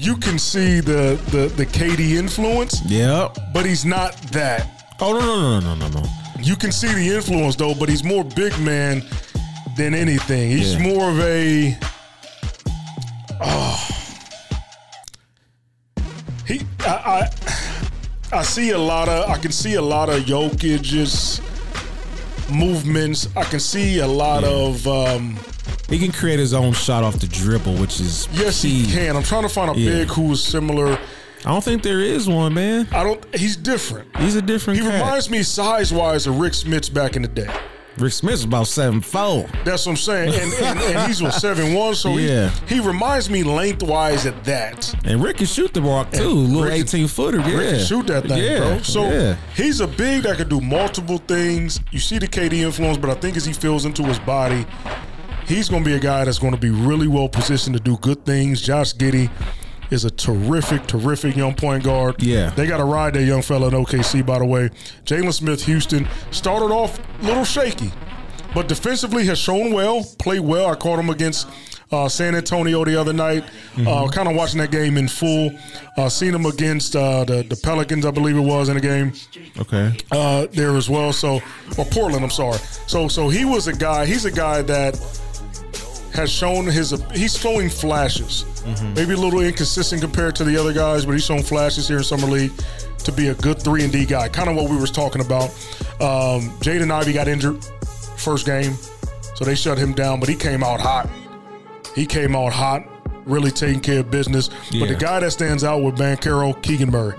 S1: you can see the the the KD influence,
S3: Yep.
S1: but he's not that.
S3: Oh no no no no no no.
S1: You can see the influence though, but he's more big man than anything. He's
S3: Yeah.
S1: more of a oh. He I, I I see a lot of I can see a lot of Jokic's movements. I can see a lot of um
S3: He can create his own shot off the dribble, which is
S1: yes
S3: key.
S1: he can. I'm trying to find a
S3: Yeah.
S1: big who is similar.
S3: I don't think there is one, man.
S1: I don't he's different.
S3: He's a different.
S1: He
S3: cat.
S1: reminds me size wise of Rick Smits back in the day.
S3: Rick Smith's about seven four.
S1: That's what I'm saying. And, and, and he's on seven one, so
S3: Yeah.
S1: he, he reminds me lengthwise at that.
S3: And Rick can shoot the rock too. little
S1: Rick can-
S3: eighteen footer. Yeah.
S1: Rick can shoot that thing,
S3: yeah.
S1: bro. So
S3: yeah.
S1: he's a big that can do multiple things. You see the KD influence, but I think as he fills into his body, he's going to be a guy that's going to be really well positioned to do good things. Josh Giddey is a terrific, terrific young point guard.
S3: Yeah.
S1: They got to ride that young fella in OKC, by the way. Jalen Smith, Houston, started off a little shaky, but defensively has shown well, played well. I caught him against uh, San Antonio the other night. Uh, kind of watching that game in full. Uh, seen him against uh, the, the Pelicans, I believe it was, in the game
S3: Okay.
S1: uh, there as well. So, or Portland, I'm sorry. So, so he was a guy. He's a guy that has shown his. He's showing flashes. Maybe a little inconsistent compared to the other guys, but he's shown flashes here in summer league to be a good three and D guy. Kind of what we was talking about. Um, Jaden Ivey got injured first game, so they shut him down. But he came out hot. He came out hot, really taking care of business. But the guy that stands out with Banchero, Keegan Murray.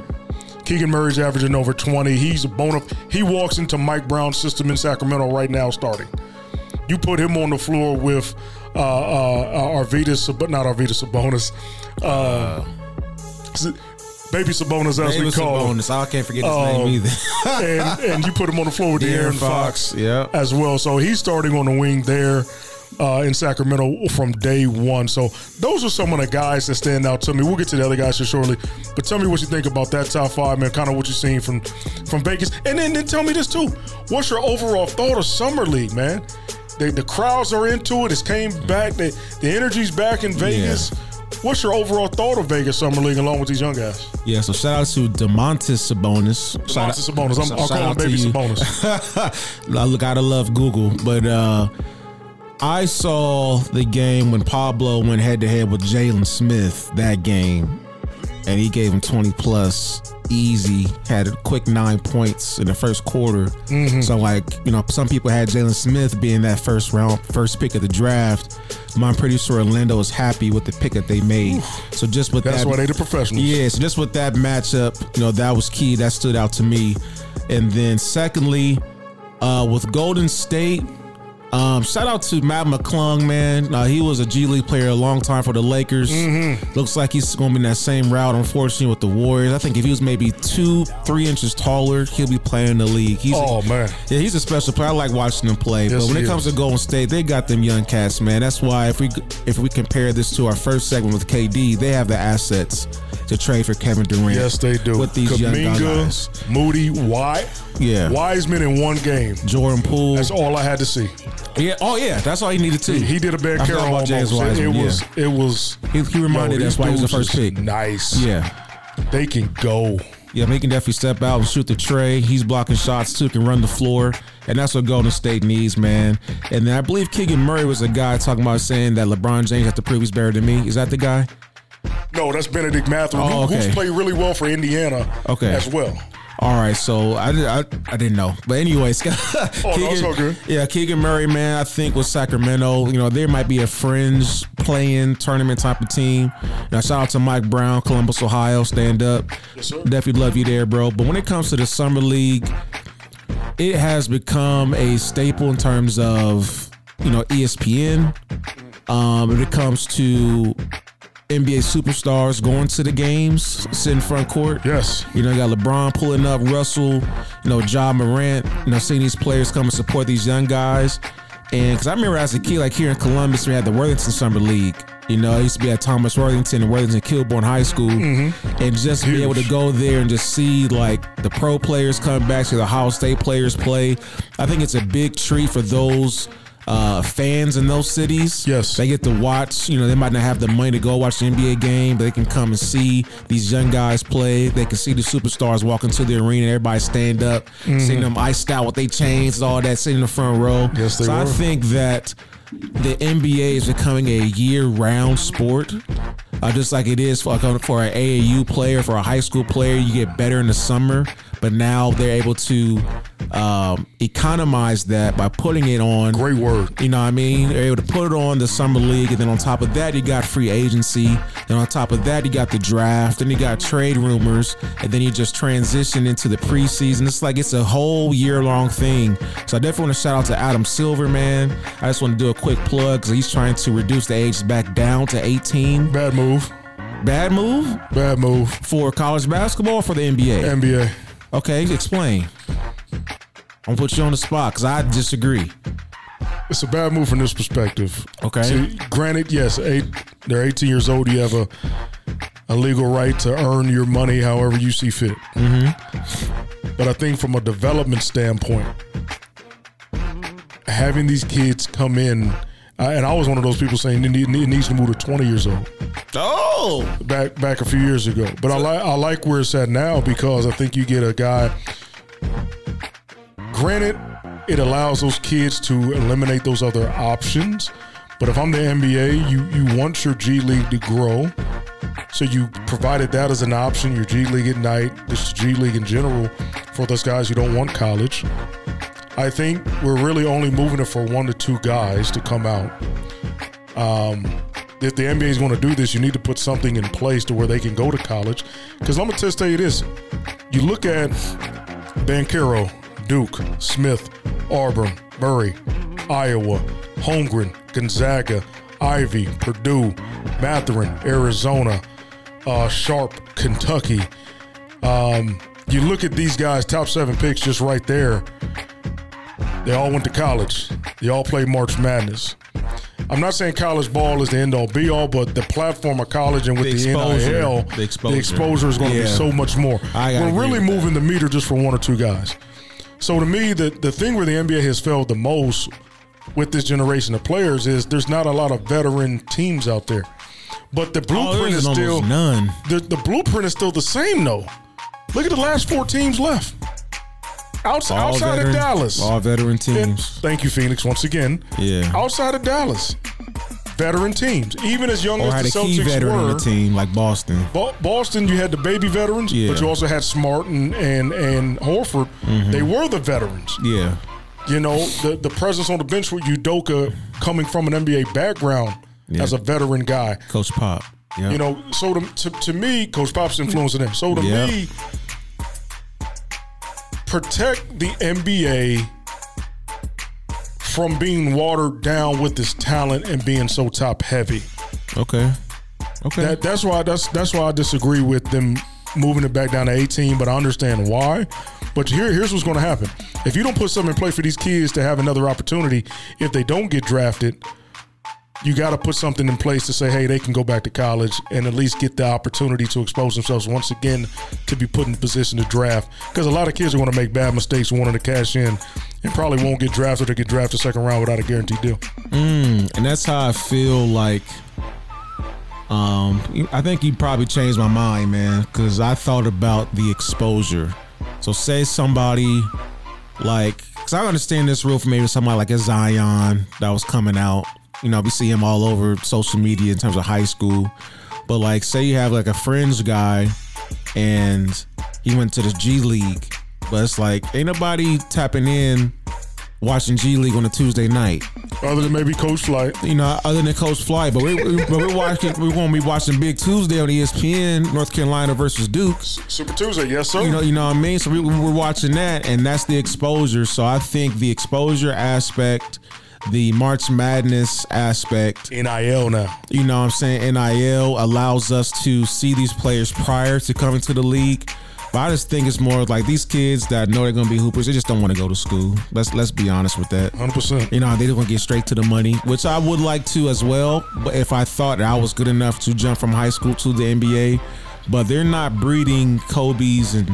S1: Keegan Murray's averaging over 20. He's a bona He walks into Mike Brown's system in Sacramento right now starting. You put him on the floor with uh, uh, Arvydas, but not Arvydas Sabonis. Uh, Baby Sabonis, as we
S3: Davis
S1: call him.
S3: bonus. I can't forget his
S1: Um,
S3: name either.
S1: and, and you put him on the floor with De'Aaron
S3: De'Aaron
S1: Fox,
S3: Fox, yeah.
S1: as well. So he's starting on the wing there uh, in Sacramento from day one. So those are some of the guys that stand out to me. We'll get to the other guys here shortly, but tell me what you think about that top five, man. Kind of what you're seeing from from Vegas, and then, then tell me this too. What's your overall thought of summer league, man? The, the crowds are into it. It's came back. The, the energy's back in Vegas. What's your overall thought of Vegas summer league along with these young guys?
S3: yeah. So shout out to Domantas Sabonis. Shout out-
S1: Domantas Sabonis. I'm- I'll
S3: shout
S1: call him Baby
S3: you.
S1: Sabonis.
S3: I look, gotta love Google, but uh, I saw the game when Pablo went head to head with Jalen Smith that game, and he gave him twenty plus easy. Had a quick nine points in the first quarter. So like you know, some people had Jalen Smith being that first round, first pick of the draft. Pretty sure Orlando is happy with the pick that they made. So just with that
S1: That's
S3: that,
S1: why they the professionals.
S3: yeah, so just with that matchup, you know, that was key. That stood out to me. And then secondly, uh, with Golden State, um, shout out to Mac McClung, man. Uh, he was a G League player a long time for the Lakers.
S1: Mm-hmm.
S3: Looks like he's going to be in that same route, unfortunately, with the Warriors. I think if he was maybe two, three inches taller, he'll be playing in the league. He's
S1: Oh man.
S3: yeah, he's a special player. I like watching him play.
S1: Yes,
S3: but when
S1: he
S3: it comes to Golden State, they got them young cats, man. That's why if we if we compare this to our first segment with KD, they have the assets to trade for Kevin Durant.
S1: Yes, they do.
S3: With these young guys.
S1: Moody, White.
S3: Yeah.
S1: Wiseman in one game.
S3: Jordan Poole.
S1: That's all I had to see.
S3: Yeah. Oh yeah, that's all he needed too.
S1: He did a bad
S3: I forgot about James
S1: almost. It, it
S3: Wiseman,
S1: was. It was.
S3: He, he reminded
S1: yo,
S3: us why he was the first pick.
S1: Nice.
S3: Yeah.
S1: They can go.
S3: Yeah, he can definitely step out and shoot the tray. He's blocking shots too, can run the floor. And that's what Golden State needs, man. And then I believe Keegan Murray was a guy talking about saying that LeBron James has to prove he's better than me. Is that the guy?
S1: No, that's Benedict Matthews,
S3: Oh, okay.
S1: who's played really well for Indiana.
S3: Okay.
S1: As well.
S3: All right, so I, I, I didn't know, but anyways,
S1: no, it's all good.
S3: yeah, Keegan Murray, man, I think with Sacramento, you know, there might be a fringe playing tournament type of team. Now, shout out to Mike Brown, Columbus, Ohio, stand up.
S1: Yes.
S3: Definitely love you there, bro. But when it comes to the summer league, it has become a staple in terms of you know ESPN. Um, when it comes to NBA superstars going to the games, sitting front court.
S1: Yes.
S3: You know, you got LeBron pulling up, Russell, you know, Ja Morant, you know, seeing these players come and support these young guys. And because I remember as a kid, like here in Columbus, we had the Worthington Summer League. You know, I used to be at Thomas Worthington and Worthington Kilbourne High School. Mm-hmm. And just be able to go there and just see like the pro players come back, see the Ohio State players play. I think it's a big treat for those uh, fans in those cities.
S1: Yes.
S3: They get to watch, you know, they might not have the money to go watch the NBA game, but they can come and see these young guys play. They can see the superstars walk into the arena, everybody stand up, seeing them iced out with their chains, all that, sitting in the front row.
S1: Yes, they
S3: so I think that the NBA is becoming a year-round sport. Uh, just like it is for, for an AAU player, for a high school player, you get better in the summer. But now they're able to um, economize that by putting it on
S1: Great word.
S3: you know what I mean? They're able to put it on the summer league, and then on top of that, you got free agency. Then on top of that, you got the draft. Then you got trade rumors, and then you just transition into the preseason. It's like it's a whole year long thing. So I definitely want to shout out to Adam Silver, man. I just want to do a quick plug because he's trying to reduce the age back down to 18.
S1: Bad move.
S3: Bad move
S1: Bad move.
S3: for college basketball or for the NBA.
S1: NBA.
S3: Okay, explain. I'm gonna put you on the spot because I disagree.
S1: It's a bad move from this perspective.
S3: Okay.
S1: See, granted, yes, eight, they're 18 years old. You have a a legal right to earn your money however you see fit. Mm-hmm. But I think from a development standpoint, having these kids come in, I, and I was one of those people saying it, needs to move to 20 years old.
S3: Oh,
S1: back back a few years ago. But I like I like where it's at now because I think you get a guy. Granted, it allows those kids to eliminate those other options. But if I'm the NBA, you you want your G League to grow. So you provided that as an option, your G League at night, this G League in general, for those guys who don't want college. I think we're really only moving it for one to two guys to come out if the NBA is going to do this, you need to put something in place to where they can go to college. Because I'm going to tell you this: you look at Banchero, Duke, Smith, Auburn, Murray, Iowa, Holmgren, Gonzaga, Ivey, Purdue, Mathurin, Arizona, uh, Sharpe, Kentucky. Um, you look at these guys, top seven picks, just right there. They all went to college. They all played March Madness. I'm not saying college ball is the end all be all, but the platform of college and with
S3: The
S1: the,
S3: exposure.
S1: NIL,
S3: The exposure.
S1: exposure is going to
S3: Yeah.
S1: be so much more. We're really
S3: with that.
S1: moving the meter just for one or two guys. So to me, the the thing where the NBA has failed the most with this generation of players is there's not a lot of veteran teams out there. But the
S3: oh,
S1: blueprint
S3: there's
S1: is still
S3: none.
S1: the, the blueprint is still the same though. Look at the last four teams left. Outs, outside
S3: veteran,
S1: of Dallas.
S3: all veteran
S1: And
S3: teams.
S1: thank you, Phoenix, once again.
S3: Yeah.
S1: Outside of Dallas, veteran teams, even as young
S3: or
S1: as the
S3: a key
S1: Celtics
S3: veteran on
S1: were.
S3: the team like Boston.
S1: Bo- Boston, you had the baby veterans,
S3: Yeah.
S1: but you also had Smart and and, and Horford.
S3: Mm-hmm.
S1: They were the veterans.
S3: Yeah.
S1: You know, the the presence on the bench with Udoka coming from an NBA background
S3: Yeah.
S1: as a veteran guy.
S3: Coach Pop. Yeah.
S1: You know, so to, to, to me, Coach Pop's influencing them. So to me, protect the NBA from being watered down with this talent and being so top heavy.
S3: Okay. Okay.
S1: That, that's why that's that's why I disagree with them moving it back down to 18, but I understand why. But here, here's what's going to happen: if you don't put something in place for these kids to have another opportunity, if they don't get drafted, you got to put something in place to say, hey, they can go back to college and at least get the opportunity to expose themselves once again to be put in position to draft. Because a lot of kids are going to make bad mistakes wanting to cash in and probably won't get drafted or get drafted second round without a guaranteed deal.
S3: and that's how I feel like. Um, I think you probably changed my mind, man, because I thought about the exposure. So, say somebody like, because I understand this rule for maybe somebody like a Zion that was coming out. You know, we see him all over social media in terms of high school. But like, say you have like a fringe guy, and he went to the G League, but it's like ain't nobody tapping in watching G League on a Tuesday night
S1: Other than maybe Coach Flight.
S3: you know, other than Coach Fly, but we, we, but we're watching. We're going to be watching Big Tuesday on ESPN, North Carolina versus Duke.
S1: Super Tuesday, yes, sir.
S3: You know, you know what I mean. So we, we're watching that, and that's the exposure. So I think the exposure aspect the March Madness aspect.
S1: NIL now.
S3: You know what I'm saying? NIL allows us to see these players prior to coming to the league. But I just think it's more like these kids that know they're gonna be hoopers, they just don't want to go to school. Let's let's be honest with that.
S1: 100%.
S3: You know, they just want to get straight to the money, which I would like to as well. But if I thought that I was good enough to jump from high school to the NBA, but they're not breeding Kobe's and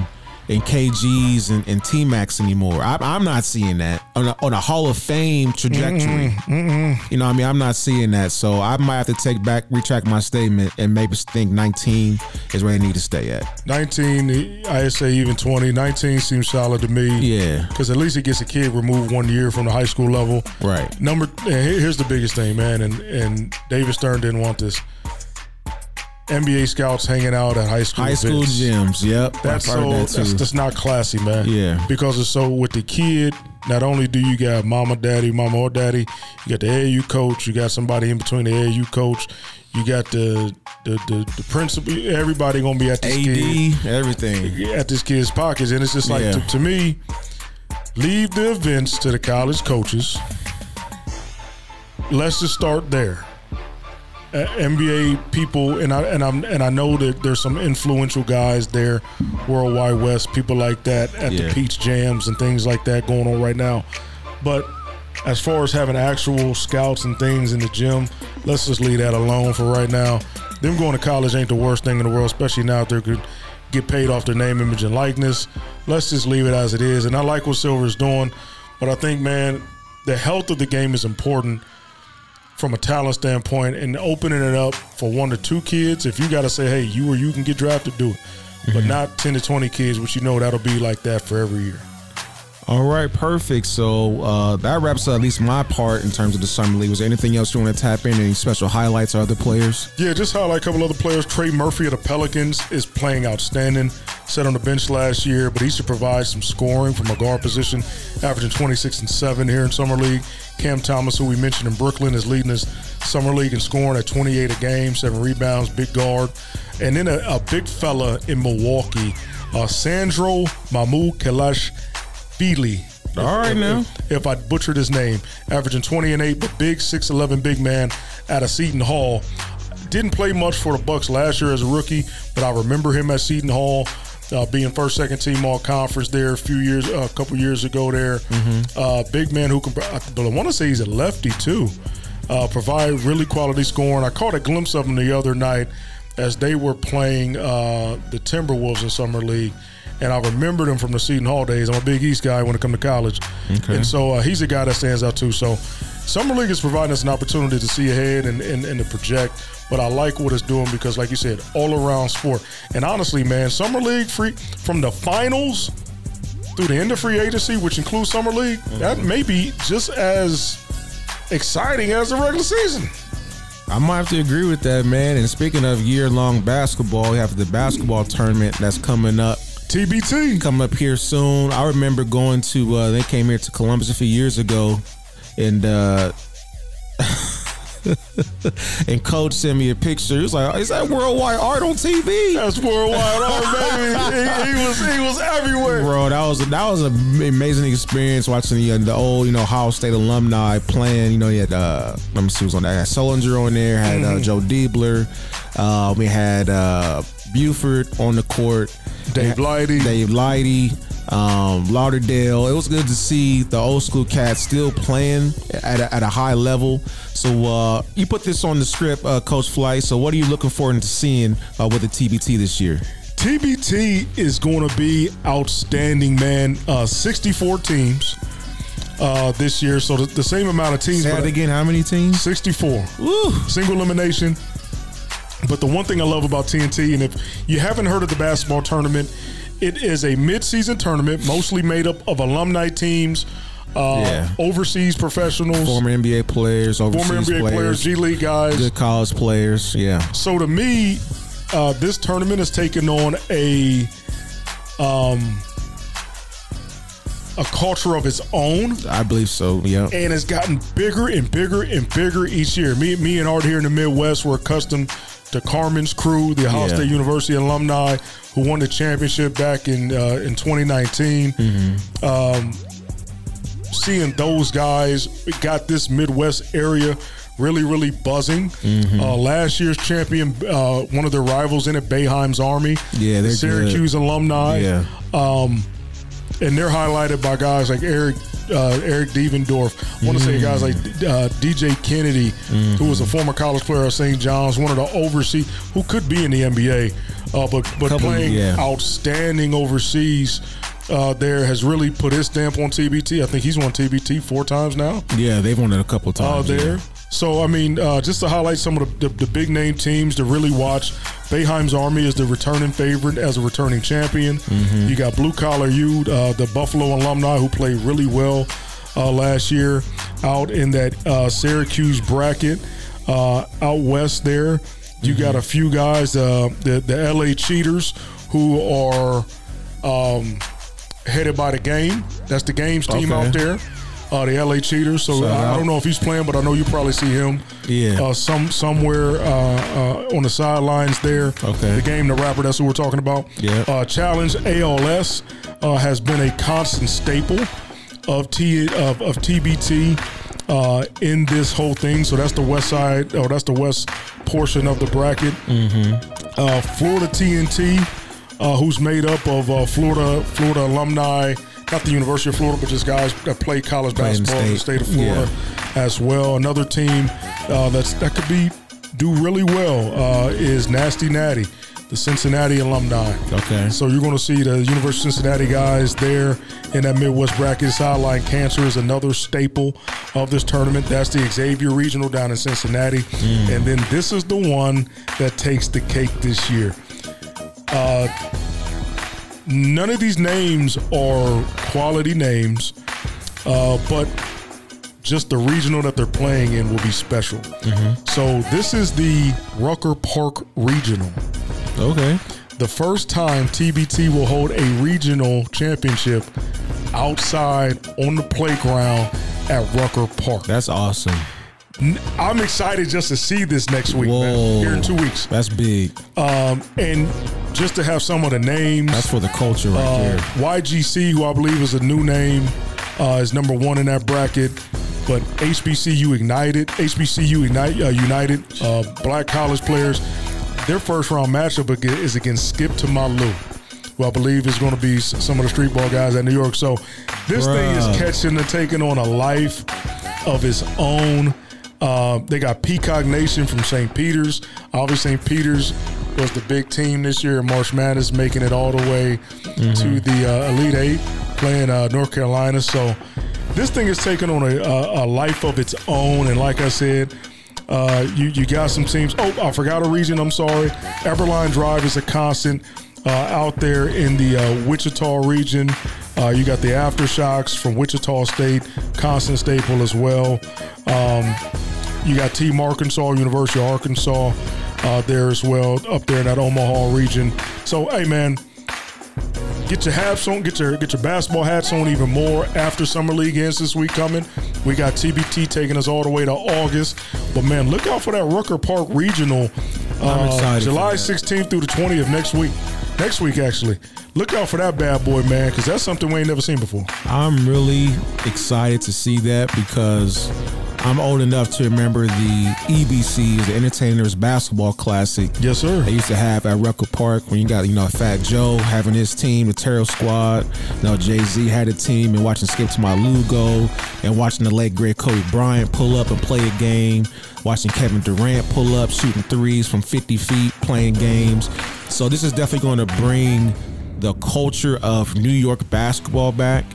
S3: and KGs and, and T Max anymore. I, I'm not seeing that on a, on a Hall of Fame trajectory. You know, what I mean, I'm not seeing that. So I might have to take back, retract my statement, and maybe think 19 is where they need to stay at.
S1: 19, I say even 20. 19 seems solid to me.
S3: Yeah,
S1: Because at least it gets a kid removed one year from the high school level.
S3: right.
S1: Number here's the biggest thing, man, and and David Stern didn't want this. NBA scouts hanging out at high school
S3: High school
S1: events.
S3: gyms. Yep,
S1: That's so
S3: that
S1: that's, that's not classy, man.
S3: Yeah.
S1: Because it's so with the kid. Not only do you got mama, daddy, mama or daddy, you got the AU coach, you got somebody in between the AU coach, you got the the the, the principal. Everybody gonna be at this kid
S3: AD, everything.
S1: at this kid's pockets, and it's just like
S3: Yeah.
S1: to, to me, leave the events to the college coaches. Let's just start there. Uh, NBA people, and I and I'm and I know that there's some influential guys there, World Wide Wes, people like that at
S3: Yeah.
S1: the Peach Jams and things like that going on right now. But as far as having actual scouts and things in the gym, let's just leave that alone for right now. Them going to college ain't the worst thing in the world, especially now if they could get paid off their name, image, and likeness. Let's just leave it as it is. And I like what Silver's doing, but I think, man, the health of the game is important from a talent standpoint and opening it up for one to two kids. If you got to say, hey, you or you can get drafted, do it. But not 10 to 20 kids, which you know that'll be like that for every year.
S3: All right, perfect. So uh, that wraps up at least my part in terms of the summer league. Was there anything else you want to tap in? Any special highlights or other players?
S1: Yeah, just highlight a couple other players. Trey Murphy of the Pelicans is playing outstanding. Sat on the bench last year, but he should provide some scoring from a guard position, averaging 26 and 7 here in Summer League. Cam Thomas, who we mentioned in Brooklyn, is leading his Summer League in scoring at 28 a game, seven rebounds, big guard. And then a, a big fella in Milwaukee, uh, Sandro Mamu Kalash Feely.
S3: All right, now.
S1: If I butchered his name, averaging 20 and 8, but big 6'11 big man out of Seton Hall. Didn't play much for the Bucks last year as a rookie, but I remember him at Seton Hall. Uh, being first, second team all conference there a few years, uh, a couple years ago there. Uh, big man who can, but I want to say he's a lefty too. Uh, provide really quality scoring. I caught a glimpse of him the other night as they were playing uh, the Timberwolves in summer league, and I remembered him from the Seton Hall days. I'm a Big East guy when it comes to college, and so uh, he's a guy that stands out too. So summer league is providing us an opportunity to see ahead and, and, and to project. But I like what it's doing because, like you said, all around sport. And honestly, man, summer league free from the finals through the end of free agency, which includes summer league, that may be just as exciting as the regular season.
S3: I might have to agree with that, man. And speaking of year-long basketball, we have the basketball tournament that's coming up.
S1: TBT.
S3: Coming up here soon. I remember going to. Uh, they came here to Columbus a few years ago, and uh, and coach sent me a picture. He was like, "Is that worldwide art on TV?"
S1: That's worldwide art, baby. He, he was he was everywhere.
S3: Bro, that was that was an amazing experience watching the, uh, the old you know Ohio State alumni playing. You know, you had uh, let me see who's on that. Had Sullinger on there. Had uh, Joe Diebler. Uh, we had uh, Buford on the court.
S1: Dave Lighty.
S3: Dave Lighty. Um, Lauderdale. It was good to see the old school cats still playing at a, at a high level. So uh, you put this on the script, uh, Coach Fly. So what are you looking forward to seeing uh, with the TBT this year?
S1: TBT is going to be outstanding, man. Uh, 64 teams uh, this year, so the, the same amount of teams.
S3: Say
S1: but
S3: again. How many teams?
S1: 64.
S3: Woo.
S1: Single elimination. But the one thing I love about TNT, and if you haven't heard of the basketball tournament, it is a mid-season tournament, mostly made up of alumni teams, uh,
S3: Yeah.
S1: overseas professionals,
S3: Former NBA players, overseas
S1: former NBA players,
S3: players,
S1: G League guys.
S3: good college players. Yeah.
S1: So to me, uh, this tournament is taking on a um, a culture of its own,
S3: I believe so. Yeah.
S1: and it's gotten bigger and bigger and bigger each year. Me, me and Art here in the Midwest were accustomed to Carmen's crew, the Ohio
S3: Yeah.
S1: State University alumni who won the championship back in uh, in 2019.
S3: Mm-hmm.
S1: Um, seeing those guys got this Midwest area really, really buzzing.
S3: Mm-hmm.
S1: Uh, last year's champion, uh, one of their rivals in it, Boeheim's Army.
S3: Yeah, they're
S1: Syracuse alumni.
S3: Yeah.
S1: Um, and they're highlighted by guys like Eric uh, Eric Devendorf. I want to say guys like uh, DJ Kennedy, who was a former college player of St. John's, one of the overseas who could be in the NBA, uh, but but
S3: Couple-
S1: playing
S3: yeah.
S1: outstanding overseas. Uh, there has really put his stamp on TBT. I think he's won TBT four times now
S3: Yeah, they've won it a couple
S1: uh,
S3: times. yeah.
S1: So I mean, uh, just to highlight some of the, the, the big name teams to really watch. Boeheim's Army is the returning favorite as a returning champion.
S3: Mm-hmm.
S1: You got Blue Collar U, uh, the Buffalo alumni who played really well uh, last year out in that uh, Syracuse bracket uh, out west there. You got
S3: Mm-hmm.
S1: a few guys, uh, the the LA Cheaters, who are um, headed by the game. That's the games team
S3: Okay.
S1: out there. Uh, the LA Cheaters. So
S3: Shout
S1: I, I don't know if he's playing, but I know you probably see him.
S3: Yeah.
S1: Uh, some somewhere uh, uh, on the sidelines there.
S3: Okay.
S1: The game, the rapper. That's what we're talking about.
S3: Yeah.
S1: Uh, Challenge ALS uh, has been a constant staple of T of, of TBT uh, in this whole thing. So that's the west side, or that's the west portion of the bracket. Mm-hmm. Uh, Florida TNT, uh, who's made up of uh, Florida Florida alumni, not the University of Florida, but just guys that play college
S3: Play in the
S1: basketball in the
S3: state.
S1: of Florida as well. Another team uh, that's that could be do really well uh, is Nasty Natty, the Cincinnati alumni.
S3: Okay.
S1: So you're going to see the University of Cincinnati guys there in that Midwest bracket. Sideline cancer is another staple of this tournament. That's the Xavier Regional down in Cincinnati. And then this is the one that takes the cake this year. Uh, none of these names are quality names, uh, but just the regional that they're playing in will be special. So this is the Rucker Park Regional
S3: Okay.
S1: the first time TBT will hold a regional championship outside on the playground at Rucker Park.
S3: That's awesome.
S1: I'm excited just to see this next week, man, here in two weeks.
S3: That's big.
S1: Um, and just to have some of the names.
S3: That's for the culture right
S1: Uh,
S3: there.
S1: YGC, who I believe is a new name, uh, is number one in that bracket. But HBCU Ignited, HBCU Ignite, uh, United, uh, black college players, their first round matchup is against Skip to Malu, who I believe is going to be some of the street ball guys at New York. So this thing is catching and taking on a life of its own. Uh, they got Peacock Nation from St. Peter's. Obviously, St. Peter's was the big team this year March Madness, making it all the way to the uh, Elite Eight, playing uh, North Carolina. So this thing is taking on a, a, a life of its own. And like I said, uh, you you got some teams. Oh, I forgot a region. I'm sorry. Eberlein Drive is a constant uh, out there in the uh, Wichita region. Uh, you got the aftershocks from Wichita State, constant staple as well. Um, you got Team Arkansas, University of Arkansas uh, there as well, up there in that Omaha region. So, hey man, get your hats on, get your get your basketball hats on even more after summer league ends this week coming. We got TBT taking us all the way to August, but man, look out for that Rucker Park Regional,
S3: I'm
S1: uh,
S3: excited
S1: July 16th through the 20th next week. Next week, actually, look out for that bad boy, man, because that's something we ain't never seen before.
S3: I'm really excited to see that because I'm old enough to remember the EBCs, the Entertainers Basketball Classic.
S1: Yes, sir.
S3: They used to have at Rucker Park when you got, you know, Fat Joe having his team, the Terror Squad. You know, Jay Z had a team, and watching Skip to my Lugo, and watching the late great Kobe Bryant pull up and play a game, watching Kevin Durant pull up, shooting threes from 50 feet, playing games. So this is definitely going to bring the culture of New York basketball back.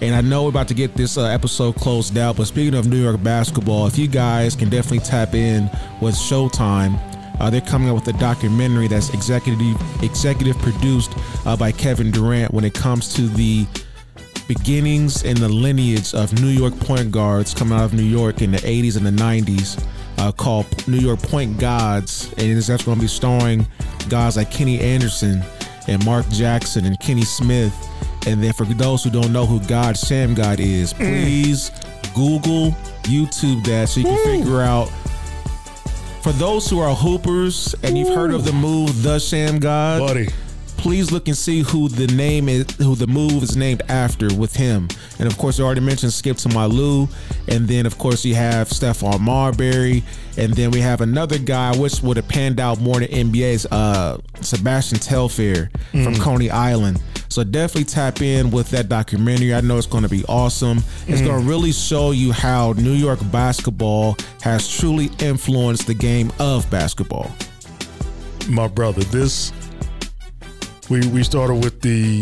S3: And I know we're about to get this uh, episode closed out, but speaking of New York basketball, if you guys can definitely tap in with Showtime, uh, they're coming up with a documentary that's executive executive produced uh, by Kevin Durant when it comes to the beginnings and the lineage of New York point guards coming out of New York in the 80s and the 90s, uh, called New York Point Gods, and that's going to be starring guys like Kenny Anderson and Mark Jackson and Kenny Smith. And then for those who don't know who God Shammgod is, please Google, YouTube that so you can figure out. For those who are hoopers and you've heard of the move The Shammgod,
S1: Buddy,
S3: please look and see who the name is, who the move is named after with him. And of course, you already mentioned Skip to Malou, and then of course you have Stephon Marbury, and then we have another guy which would have panned out more than NBA's uh, Sebastian Telfair mm. from Coney Island. So definitely tap in with that documentary. I know it's going to be awesome. It's mm. going to really show you how New York basketball has truly influenced the game of basketball.
S1: My brother, this we we started with the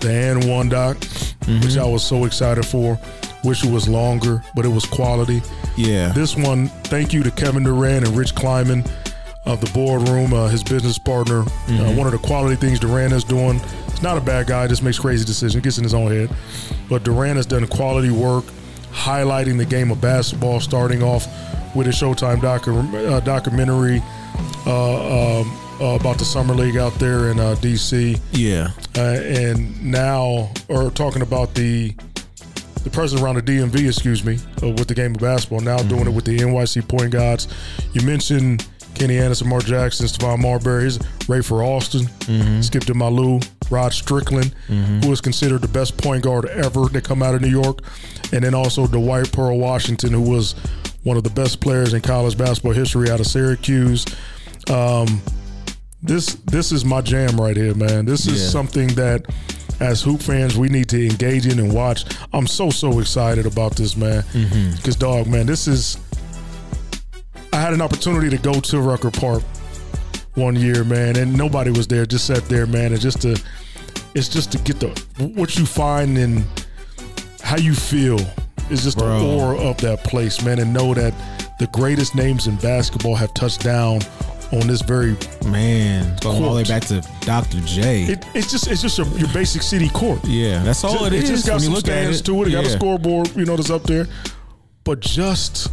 S1: the and one doc, mm-hmm. which I was so excited for. Wish it was longer, but it was quality.
S3: Yeah.
S1: This one, thank you to Kevin Durant and Rich Kleiman of the boardroom, uh, his business partner. Uh, mm-hmm. Uh, one of the quality things Durant is doing. He's not a bad guy, just makes crazy decisions, gets in his own head. But Durant has done quality work, highlighting the game of basketball, starting off with a Showtime docu- uh, documentary uh, um, uh, about the summer league out there in D.C.
S3: Yeah,
S1: and now, or talking about the the president around the DMV, excuse me, with the game of basketball. Now mm-hmm. doing it with the NYC point guards. You mentioned Kenny Anderson, Mark Jackson, Stephon Marbury, Rafer Alston, mm-hmm. Skip Rod Strickland, mm-hmm. who is considered the best point guard ever to come out of New York, and then also Dwight Pearl Washington, who was one of the best players in college basketball history out of Syracuse. Um, this this is my jam right here, man. This is yeah. something that as hoop fans we need to engage in and watch. I'm so so excited about this, man. Because mm-hmm. dog, man, this is I had an opportunity to go to Rucker Park one year, man, and nobody was there. Just sat there, man, and just to it's just to get the what you find and how you feel is just Bro. the aura of that place, man, and know that the greatest names in basketball have touched down on this very
S3: man going all the way back to Dr. J.
S1: It, it's just it's just your, your, basic city court.
S3: Yeah, that's all just, it is.
S1: It just got some stands it, to it. It yeah. got a scoreboard, you know, that's up there. But just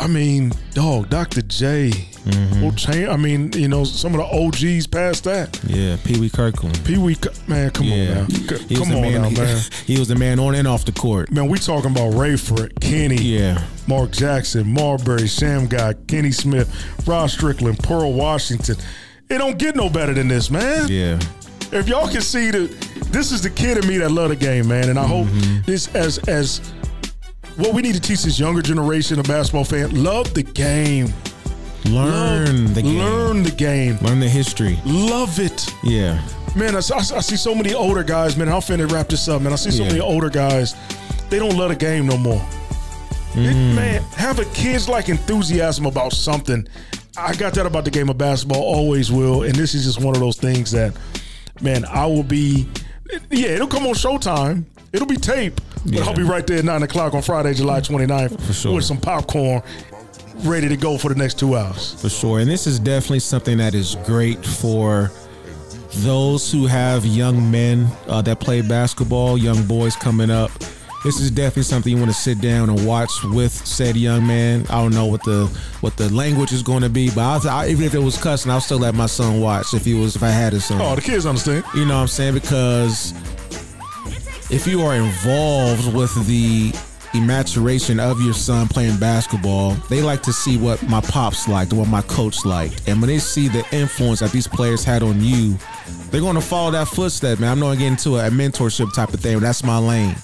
S1: I mean, dog, Dr. J. Mm-hmm. Will change. I mean, you know, some of the OGs past that.
S3: Yeah, Pee Wee Kirkland.
S1: Pee Wee, man, come yeah. on now. He come on
S3: man,
S1: now, man.
S3: He, was the man on and off the court.
S1: Man, we talking about Rayford, Kenny,
S3: yeah,
S1: Mark Jackson, Marbury, Shammgod, Kenny Smith, Rod Strickland, Pearl Washington. It don't get no better than this, man.
S3: Yeah.
S1: If y'all can see the, this is the kid in me that love the game, man, and I mm-hmm. hope this as as what we need to teach this younger generation of basketball fan: love the game.
S3: Learn love, the game.
S1: Learn the game.
S3: Learn the history.
S1: Love it.
S3: Yeah.
S1: Man, I, I, I see so many older guys, man. I'll finna wrap this up, man. I see so yeah. many older guys. They don't love the game no more. Mm. It, man, have a kids like enthusiasm about something. I got that about the game of basketball, always will. And this is just one of those things that, man, I will be. Yeah, it'll come on Showtime. It'll be tape, but yeah. I'll be right there at 9 o'clock on Friday, July 29th sure. with some popcorn ready to go for the next two hours.
S3: For sure. And this is definitely something that is great for those who have young men uh, that play basketball, young boys coming up. This is definitely something you want to sit down and watch with said young man. I don't know what the what the language is going to be, but I'll, I, even if it was cussing, I'll still let my son watch if he was if I had a son.
S1: Oh, the kids understand.
S3: You know what I'm saying? Because if you are involved with the maturation of your son playing basketball, they like to see what my pops liked, what my coach liked. And when they see the influence that these players had on you, they're going to follow that footstep, man. I'm not getting into a, a mentorship type of thing. That's my lane.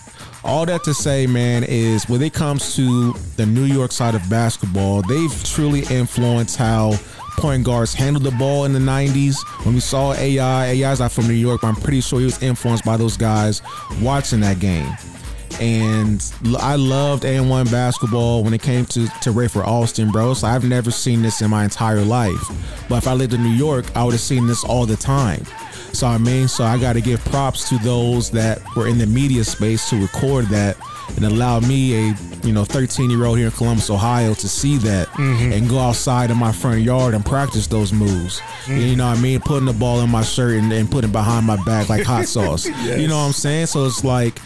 S3: All that to say, man, is when it comes to the New York side of basketball, they've truly influenced how point guards handled the ball in the 90s. When we saw AI, AI's not from New York, but I'm pretty sure he was influenced by those guys watching that game. And I loved AND1 basketball when it came to, to Rafer Alston, bro. So I've never seen this in my entire life. But if I lived in New York, I would have seen this all the time. So I mean, so I got to give props to those that were in the media space to record that and allow me a you know 13 year old here in Columbus, Ohio, to see that mm-hmm. and go outside in my front yard and practice those moves. Mm-hmm. You know what I mean? Putting the ball in my shirt and, and putting behind my back like hot sauce. yes. You know what I'm saying? So it's like.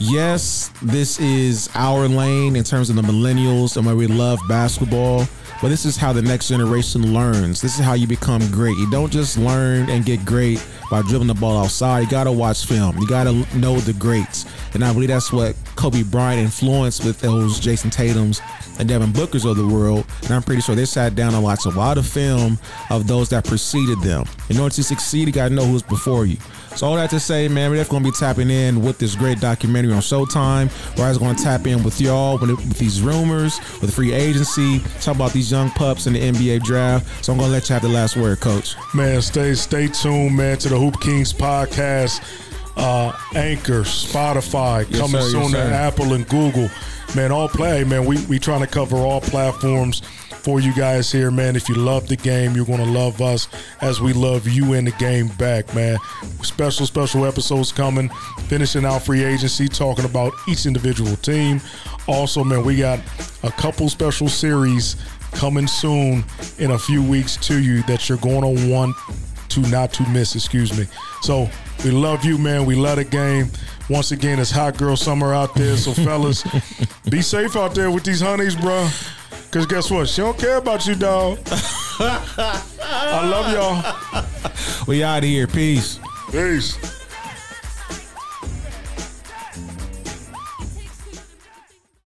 S3: Yes, this is our lane in terms of the millennials and where we love basketball. But this is how the next generation learns. This is how you become great. You don't just learn and get great by dribbling the ball outside. You got to watch film. You got to know the greats. And I believe that's what Kobe Bryant influenced with those Jayson Tatum's and Devin Booker's of the world. And I'm pretty sure they sat down and watched a lot of film of those that preceded them. In order to succeed, you got to know who's before you. So all that to say, man, we're definitely going to be tapping in with this great documentary on Showtime. We're going to tap in with y'all with, with these rumors, with the free agency, talk about these young pups in the NBA draft. So I'm going to let you have the last word, Coach.
S1: Man, stay stay tuned, man, to the Hoop Kingz podcast. Uh, Anchor, Spotify,
S3: Yes,
S1: coming
S3: sir,
S1: soon
S3: yes,
S1: to. Apple and Google. Man, all play, man. We we trying to cover all platforms for you guys here, man. If you love the game, you're gonna love us as we love you in the game back, man. Special special episodes coming, finishing out free agency, talking about each individual team. Also, man, we got a couple special series coming soon in a few weeks to you that you're going to want to not to miss, excuse me. So we love you, man. We love the game. Once again, it's hot girl summer out there. So fellas, be safe out there with these honeys, bro. Cause guess what? She don't care about you, dog. I love y'all.
S3: We out of here. Peace.
S1: Peace.